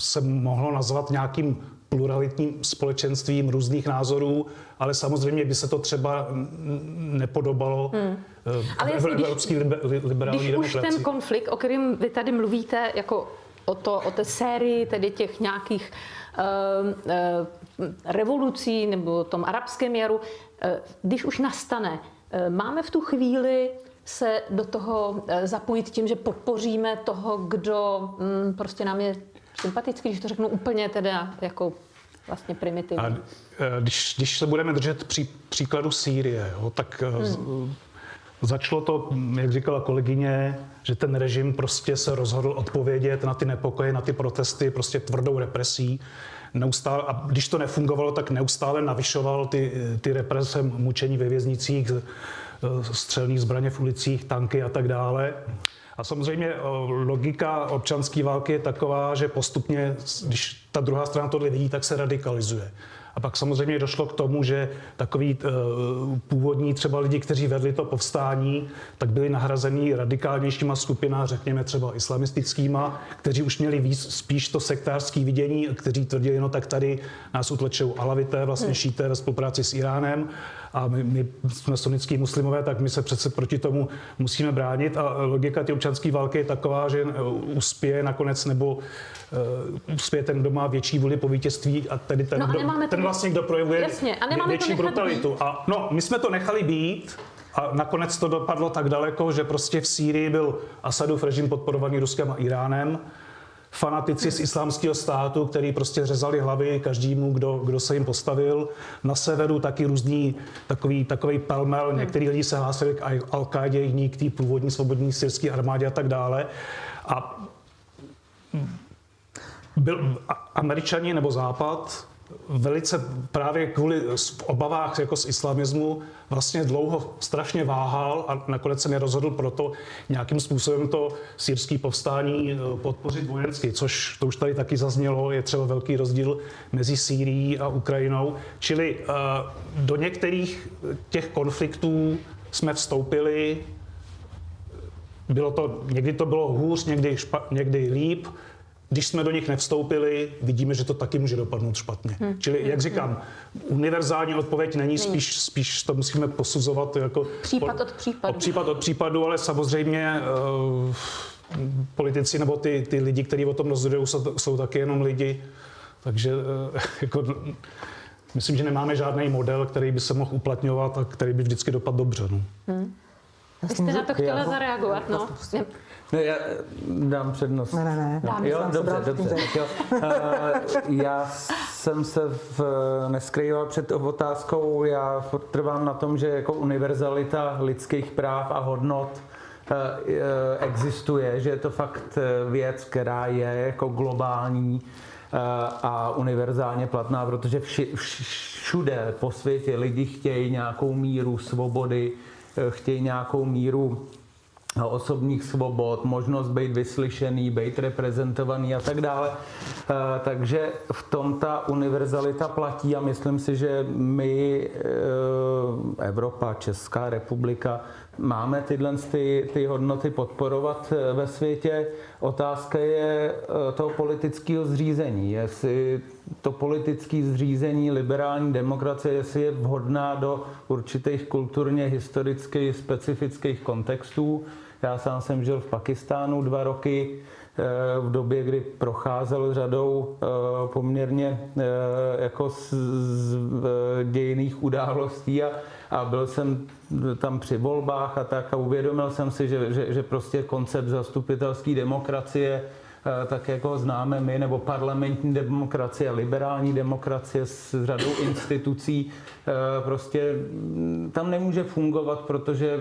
[SPEAKER 4] se mohlo nazvat nějakým pluralitním společenstvím různých názorů, ale samozřejmě by se to třeba nepodobalo hmm.
[SPEAKER 2] ale
[SPEAKER 4] v evropský liberální
[SPEAKER 2] Když už ten konflikt, o kterém vy tady mluvíte, jako o, to, o té sérii tedy těch nějakých uh, uh, revolucí nebo tom arabském jaru, uh, když už nastane, uh, máme v tu chvíli se do toho zapojit tím, že podpoříme toho, kdo um, prostě nám je sympatický, když to řeknu úplně teda jako vlastně primitivní. A
[SPEAKER 4] když, když se budeme držet pří, příkladu Sýrie, jo, tak hmm. Začalo to, jak říkala kolegyně, že ten režim prostě se rozhodl odpovědět na ty nepokoje, na ty protesty prostě tvrdou represí. Neustále, a když to nefungovalo, tak neustále navyšoval ty, ty represe, mučení ve věznicích, střelní zbraně v ulicích, tanky a tak dále. A samozřejmě logika občanské války je taková, že postupně, když ta druhá strana tohle vidí, tak se radikalizuje. A pak samozřejmě došlo k tomu, že takový uh, původní třeba lidi, kteří vedli to povstání, tak byli nahrazení radikálnějšíma skupina, řekněme třeba islamistickýma, kteří už měli víc, spíš to sektářský vidění, kteří tvrdili, no tak tady nás utlečou alavité, vlastně hmm. šíté ve spolupráci s Iránem a my, my jsme sunnický muslimové, tak my se přece proti tomu musíme bránit a logika ty občanské války je taková, že uspěje nakonec nebo uh, uspěje ten, kdo má větší vůli po vítězství a tedy ten,
[SPEAKER 2] no,
[SPEAKER 4] kdo, ten vlastně, kdo projevuje
[SPEAKER 2] Jasně, a
[SPEAKER 4] větší brutalitu. Být. A no, my jsme to nechali být, a nakonec to dopadlo tak daleko, že prostě v Sýrii byl Asadův režim podporovaný Ruskem a Iránem fanatici z islámského státu, který prostě řezali hlavy každému, kdo, kdo se jim postavil. Na severu taky různý takový, takový pelmel, hmm. některý lidi se hlásili k al qaidě jiní k té původní svobodní syrské armádě a tak dále. A byl, američani nebo západ velice právě kvůli obavách jako z islamismu vlastně dlouho strašně váhal a nakonec se rozhodl proto nějakým způsobem to sírský povstání eh, podpořit vojensky, což to už tady taky zaznělo, je třeba velký rozdíl mezi Sýrií a Ukrajinou. Čili eh, do některých těch konfliktů jsme vstoupili, bylo to, někdy to bylo hůř, někdy, špa, někdy líp, když jsme do nich nevstoupili, vidíme, že to taky může dopadnout špatně. Hmm. Čili, jak hmm. říkám, univerzální odpověď není, spíš, spíš to musíme posuzovat jako...
[SPEAKER 2] Případ od případu.
[SPEAKER 4] Od případ od případu, ale samozřejmě uh, politici nebo ty, ty lidi, kteří o tom rozhodují, jsou, jsou taky jenom lidi. Takže uh, jako, myslím, že nemáme žádný model, který by se mohl uplatňovat a který by vždycky dopadl dobře. No. Hmm.
[SPEAKER 2] Vy jste na to chtěla zareagovat, no.
[SPEAKER 3] Ne, já dám přednost.
[SPEAKER 5] Ne, ne, ne.
[SPEAKER 3] No, jo, dobře, dobře. Jo. Uh, já jsem se v, neskrýval před otázkou, já trvám na tom, že jako univerzalita lidských práv a hodnot existuje, že je to fakt věc, která je jako globální a univerzálně platná, protože vši, všude po světě lidi chtějí nějakou míru svobody, chtějí nějakou míru osobních svobod, možnost být vyslyšený, být reprezentovaný a tak dále. Eh, takže v tom ta univerzalita platí a myslím si, že my, eh, Evropa, Česká republika, máme tyhle ty, ty hodnoty podporovat eh, ve světě. Otázka je toho politického zřízení. Jestli to politické zřízení liberální demokracie, jestli je vhodná do určitých kulturně historických specifických kontextů, Já sám jsem žil v Pakistánu dva roky v době, kdy procházel řadou poměrně jako z, z událostí a, a byl jsem tam při volbách a tak a uvědomil jsem si, že, že, že prostě koncept zastupitelské demokracie Eh, tak jako známe my, nebo parlamentní demokracie, liberální demokracie s řadou institucí, eh, prostě mm, tam nemůže fungovat, protože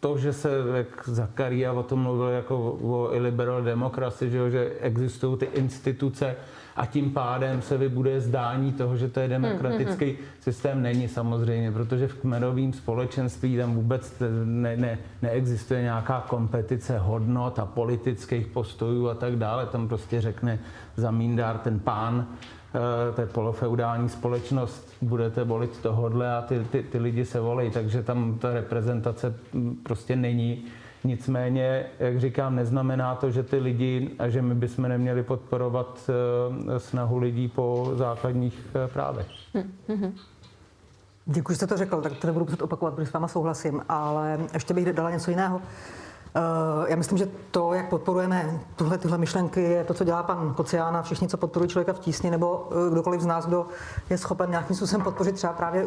[SPEAKER 3] to, že se, jak Zakaria o tom mluvil jako o liberal demokracii, že, že existují ty instituce, a tím pádem se vybuduje zdání toho, že to je demokratický hmm, systém. Není samozřejmě, protože v kmenovém společenství tam vůbec ne, ne, neexistuje nějaká kompetice hodnot a politických postojů a tak dále. Tam prostě řekne zamíndár ten pán, eh, to je polofeudální společnost, budete volit tohodle a ty, ty, ty lidi se volí, takže tam ta reprezentace prostě není. Nicméně, jak říkám, neznamená to, že ty lidi a že my bychom neměli podporovat eh, snahu lidí po základních eh, právech. Mm-hmm.
[SPEAKER 5] Děkuji, že jste to řekl, tak to nebudu muset opakovat, protože s váma souhlasím, ale ještě bych dala něco jiného. Eh, já myslím, že to, jak podporujeme tuhle, tyhle myšlenky, je to, co dělá pan Kocián a všichni, co podporují člověka v tísni, nebo kdokoliv z nás, kdo je schopen nějakým způsobem podpořit třeba právě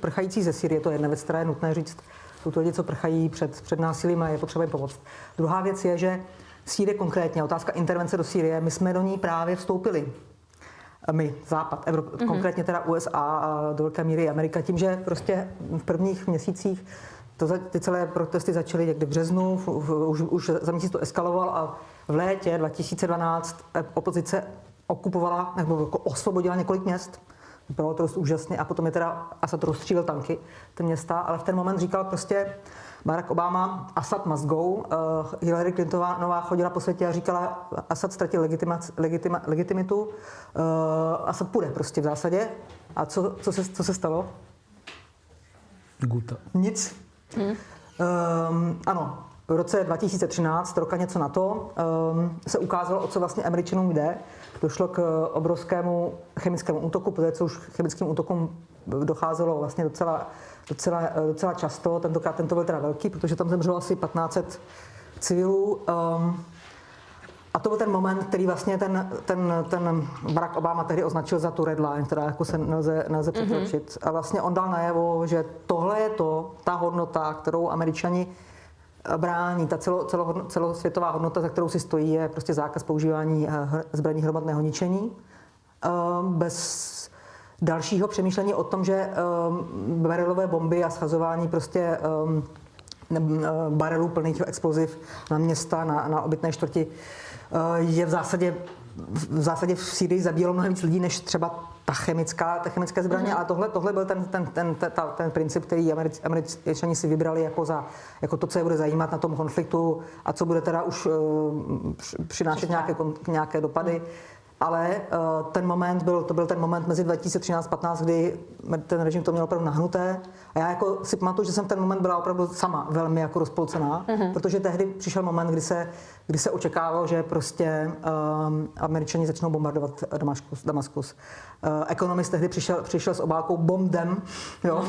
[SPEAKER 5] prchající ze Syrie. To je jedna věc, která je nutné říct jsou to lidi, co prchají před, před násilím a je potřeba jim pomoct. Druhá věc je, že Sýrie konkrétně, otázka intervence do Sýrie, my jsme do ní právě vstoupili. My, Západ, Evropa, mm-hmm. konkrétně teda USA a do velké míry Amerika, tím, že prostě v prvních měsících to, ty celé protesty začaly někdy v březnu, v, v, už, už za měsíc to eskaloval a v létě 2012 opozice okupovala nebo jako osvobodila několik měst. Bylo to dost úžasné a potom je teda Asad rozstřílil tanky, ty města, ale v ten moment říkal prostě Barack Obama, Assad must go. Uh, Hillary Clintonová chodila po světě a říkala, Assad ztratil legitima, legitima, legitimitu, uh, Assad půjde prostě v zásadě. A co, co, se, co se stalo?
[SPEAKER 3] Guta.
[SPEAKER 5] Nic. Hmm. Um, ano, v roce 2013, roka něco na to, um, se ukázalo, o co vlastně Američanům jde došlo k obrovskému chemickému útoku, protože co už chemickým útokům docházelo vlastně docela, docela, docela často. Tentokrát tento byl teda velký, protože tam zemřelo asi 1500 civilů. Um, a to byl ten moment, který vlastně ten, ten, ten Barack Obama tehdy označil za tu red line, která jako se nelze, nelze mhm. překročit. Mm-hmm. A vlastně on dal najevo, že tohle je to, ta hodnota, kterou američani brání. Ta celo, celo, celosvětová hodnota, za kterou si stojí, je prostě zákaz používání eh, zbraní hromadného ničení. Eh, bez dalšího přemýšlení o tom, že eh, barelové bomby a schazování prostě barelů plných exploziv na města, na, na obytné čtvrti je v zásadě v zásadě v Sýrii zabíjelo mnohem víc lidí, než třeba ta chemická, ta chemické zbraně, mm-hmm. ale tohle, tohle byl ten, ten, ten, ten, ten princip, který Americ, Američani si vybrali jako, za, jako to, co je bude zajímat na tom konfliktu a co bude teda už uh, přinášet nějaké, nějaké dopady. Mm ale uh, ten moment byl, to byl ten moment mezi 2013 a 15, kdy ten režim to měl opravdu nahnuté. A já jako si pamatuju, že jsem ten moment byla opravdu sama velmi jako rozpolcená, uh-huh. protože tehdy přišel moment, kdy se, kdy se očekávalo, že prostě um, američani začnou bombardovat Damaskus. Damaskus. Uh, ekonomist tehdy přišel, přišel s obálkou Bomb them, jo.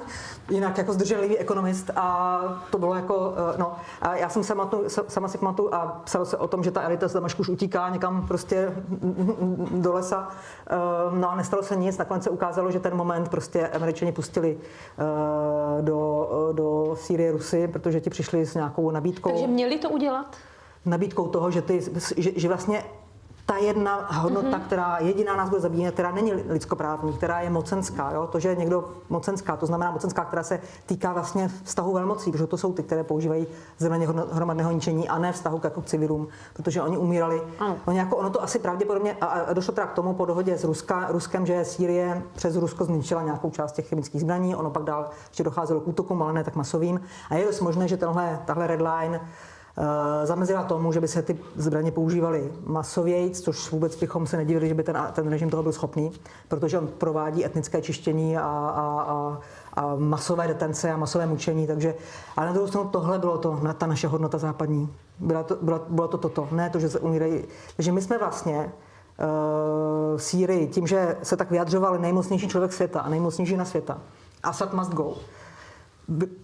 [SPEAKER 5] Jinak jako zdrženlivý ekonomist a to bylo jako, uh, no. A já jsem sama, tu, sama si pamatuju a psalo se o tom, že ta elita z Damašku už utíká někam prostě do lesa. Ehm, no a nestalo se nic, nakonec se ukázalo, že ten moment prostě američani pustili eh, do, do Sýrie Rusy, protože ti přišli s nějakou nabídkou.
[SPEAKER 2] Takže měli to udělat?
[SPEAKER 5] Nabídkou toho, že, ty, že, že vlastně ta jedna hodnota, mm-hmm. která jediná nás bude zabíjet, která není lidskoprávní, která je mocenská. Jo? To, že je někdo mocenská, to znamená mocenská, která se týká vlastně vztahu velmocí, protože to jsou ty, které používají zbraně hromadného ničení a ne vztahu k jako civilům, protože oni umírali. Mm. Oni jako, ono to asi pravděpodobně, a, a došlo teda k tomu po dohodě s Ruska, Ruskem, že Sýrie přes Rusko zničila nějakou část těch chemických zbraní, ono pak dál ještě docházelo k útokům, ale ne tak masovým. A je dost možné, že tenhle, tahle red line Eh, zamezila tomu, že by se ty zbraně používaly masověji, což vůbec bychom se nedivili, že by ten, ten režim toho byl schopný, protože on provádí etnické čištění a, a, a, a masové detence a masové mučení. Takže, ale na druhou stranu tohle bylo to, ta naše hodnota západní. Byla to, bylo, bylo to toto, ne to, že se umírají. Takže my jsme vlastně uh, v Sýrii, tím, že se tak vyjadřoval nejmocnější člověk světa a nejmocnější na světa, Assad must go,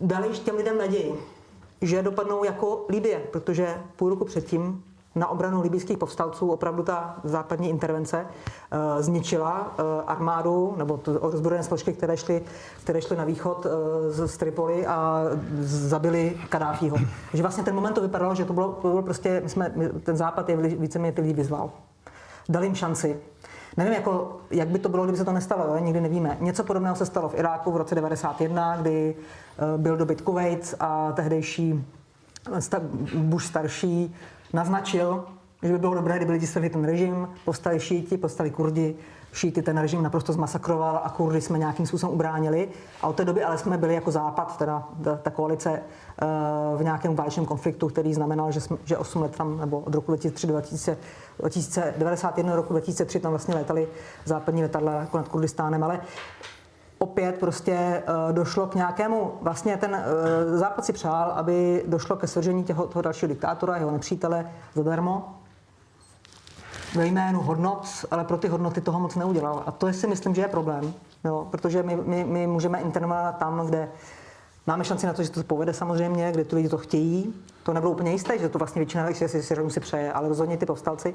[SPEAKER 5] dali těm lidem naději že dopadnou jako Libie, protože půl roku předtím na obranu libijských povstalců opravdu ta západní intervence uh, zničila uh, armádu nebo to, ozbrojené složky, které šly, které šly na východ uh, z, z Tripoli a zabili Kadáfího. Takže vlastně ten moment to vypadalo, že to bylo, to bylo prostě, my jsme, my, ten západ je víceméně ty lidi vyzval. Dal jim šanci. Nevím, jako, jak by to bylo, kdyby se to nestalo, jo? nikdy nevíme. Něco podobného se stalo v Iráku v roce 91, kdy byl dobyt Kuwait a tehdejší Bush starší naznačil, že by bylo dobré, kdyby lidi svedli ten režim, postali šíti, postali kurdi, šíty ten režim naprosto zmasakroval a kurdy jsme nějakým způsobem ubránili. A od té doby ale jsme byli jako západ, teda ta koalice eh, v nějakém válečném konfliktu, který znamenal, že, jsme, že 8 let tam, nebo od roku 2003 do 2091 roku 2003 tam vlastně letali západní letadla jako nad Kurdistánem, ale opět prostě uh, došlo k nějakému, vlastně ten uh, Západ si přál, aby došlo ke svržení těho, toho dalšího diktátora, jeho nepřítele zadarmo, ve jménu hodnot, ale pro ty hodnoty toho moc neudělal. A to si myslím, že je problém, jo, protože my, my, my můžeme internovat tam, kde Máme šanci na to, že to povede samozřejmě, kde tu lidi to chtějí. To nebylo úplně jisté, že to vlastně většina si, si, si, si přeje, ale rozhodně ty povstalci.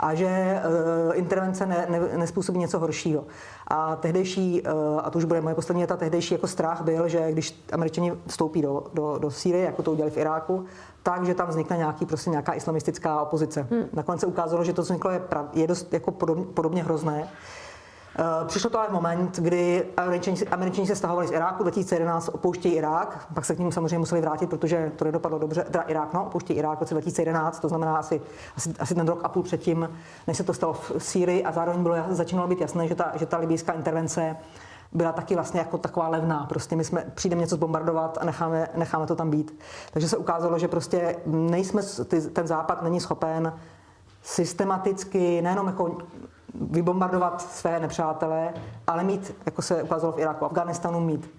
[SPEAKER 5] A že uh, intervence ne, ne, nespůsobí něco horšího. A tehdejší, uh, a to už bude moje poslední věta, tehdejší jako strach byl, že když američani vstoupí do, do, do Sýrie, jako to udělali v Iráku, tak, že tam vznikne nějaký, prostě nějaká islamistická opozice. Hmm. Nakonec se ukázalo, že to, vzniklo, je, prav, je dost jako podobně, podobně hrozné. Eh, přišlo to ale moment, kdy Američani, se stahovali z Iráku, 2011 opouštějí Irák, pak se k ním samozřejmě museli vrátit, protože to nedopadlo dobře, teda Irák, no, opouštějí Irák v roce 2011, to znamená asi, asi, asi ten rok a půl předtím, než se to stalo v Sýrii a zároveň bylo, začínalo být jasné, že ta, že ta libijská intervence byla taky vlastně jako taková levná. Prostě my jsme, přijdeme něco zbombardovat a necháme, necháme to tam být. Takže se ukázalo, že prostě nejsme, ten západ není schopen systematicky, nejenom jako vybombardovat své nepřátele, ale mít, jako se ukázalo v Iráku, Afganistanu, mít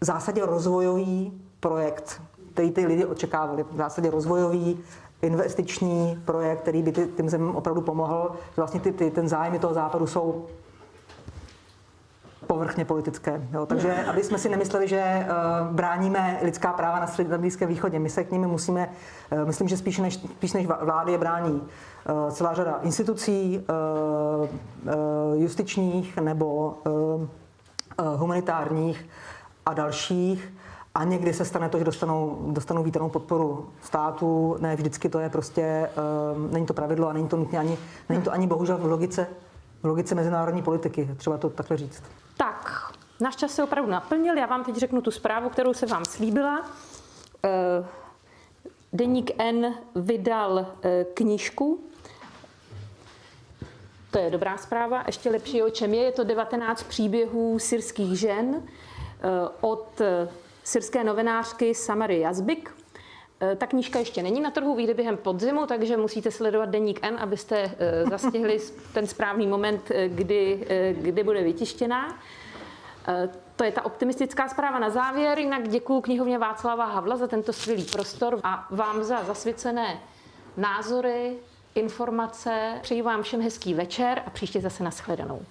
[SPEAKER 5] v zásadě rozvojový projekt, který ty lidi očekávali. V zásadě rozvojový investiční projekt, který by tím zemím opravdu pomohl. Že vlastně ty, ty, ten zájmy toho západu jsou povrchně politické. Jo. Takže aby jsme si nemysleli, že uh, bráníme lidská práva na, střed, na Blízkém východě, my se k nimi musíme, uh, myslím, že spíš než, spíš než vlády je brání uh, celá řada institucí uh, uh, justičních nebo uh, uh, humanitárních a dalších. A někdy se stane to, že dostanou, dostanou vítanou podporu státu. Ne vždycky to je prostě, uh, není to pravidlo a není to nutně ani, není to ani bohužel v logice, v logice mezinárodní politiky, třeba to takhle říct.
[SPEAKER 2] Tak, náš čas se opravdu naplnil. Já vám teď řeknu tu zprávu, kterou se vám slíbila. Eh, Deník N vydal eh, knížku. To je dobrá zpráva. Ještě lepší, o čem je. Je to 19 příběhů syrských žen eh, od syrské novinářky Samary Jazbik. Ta knížka ještě není na trhu, vyjde během podzimu, takže musíte sledovat Deník N, abyste zastihli ten správný moment, kdy, kdy bude vytištěná. To je ta optimistická zpráva na závěr. Jinak děkuji knihovně Václava Havla za tento skvělý prostor a vám za zasvěcené názory, informace. Přeji vám všem hezký večer a příště zase nashledanou.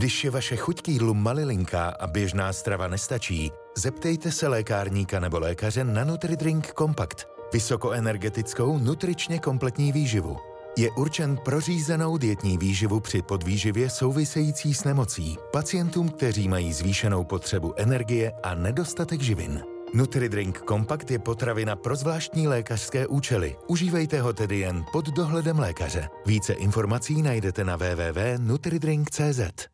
[SPEAKER 6] Když je vaše chuť k jídlu malilinká a běžná strava nestačí, zeptejte se lékárníka nebo lékaře na NutriDrink Compact. Vysokoenergetickou, nutričně kompletní výživu. Je určen pro řízenou dietní výživu při podvýživě související s nemocí, pacientům, kteří mají zvýšenou potřebu energie a nedostatek živin. NutriDrink Compact je potravina pro zvláštní lékařské účely. Užívejte ho tedy jen pod dohledem lékaře. Více informací najdete na www.nutridrink.cz.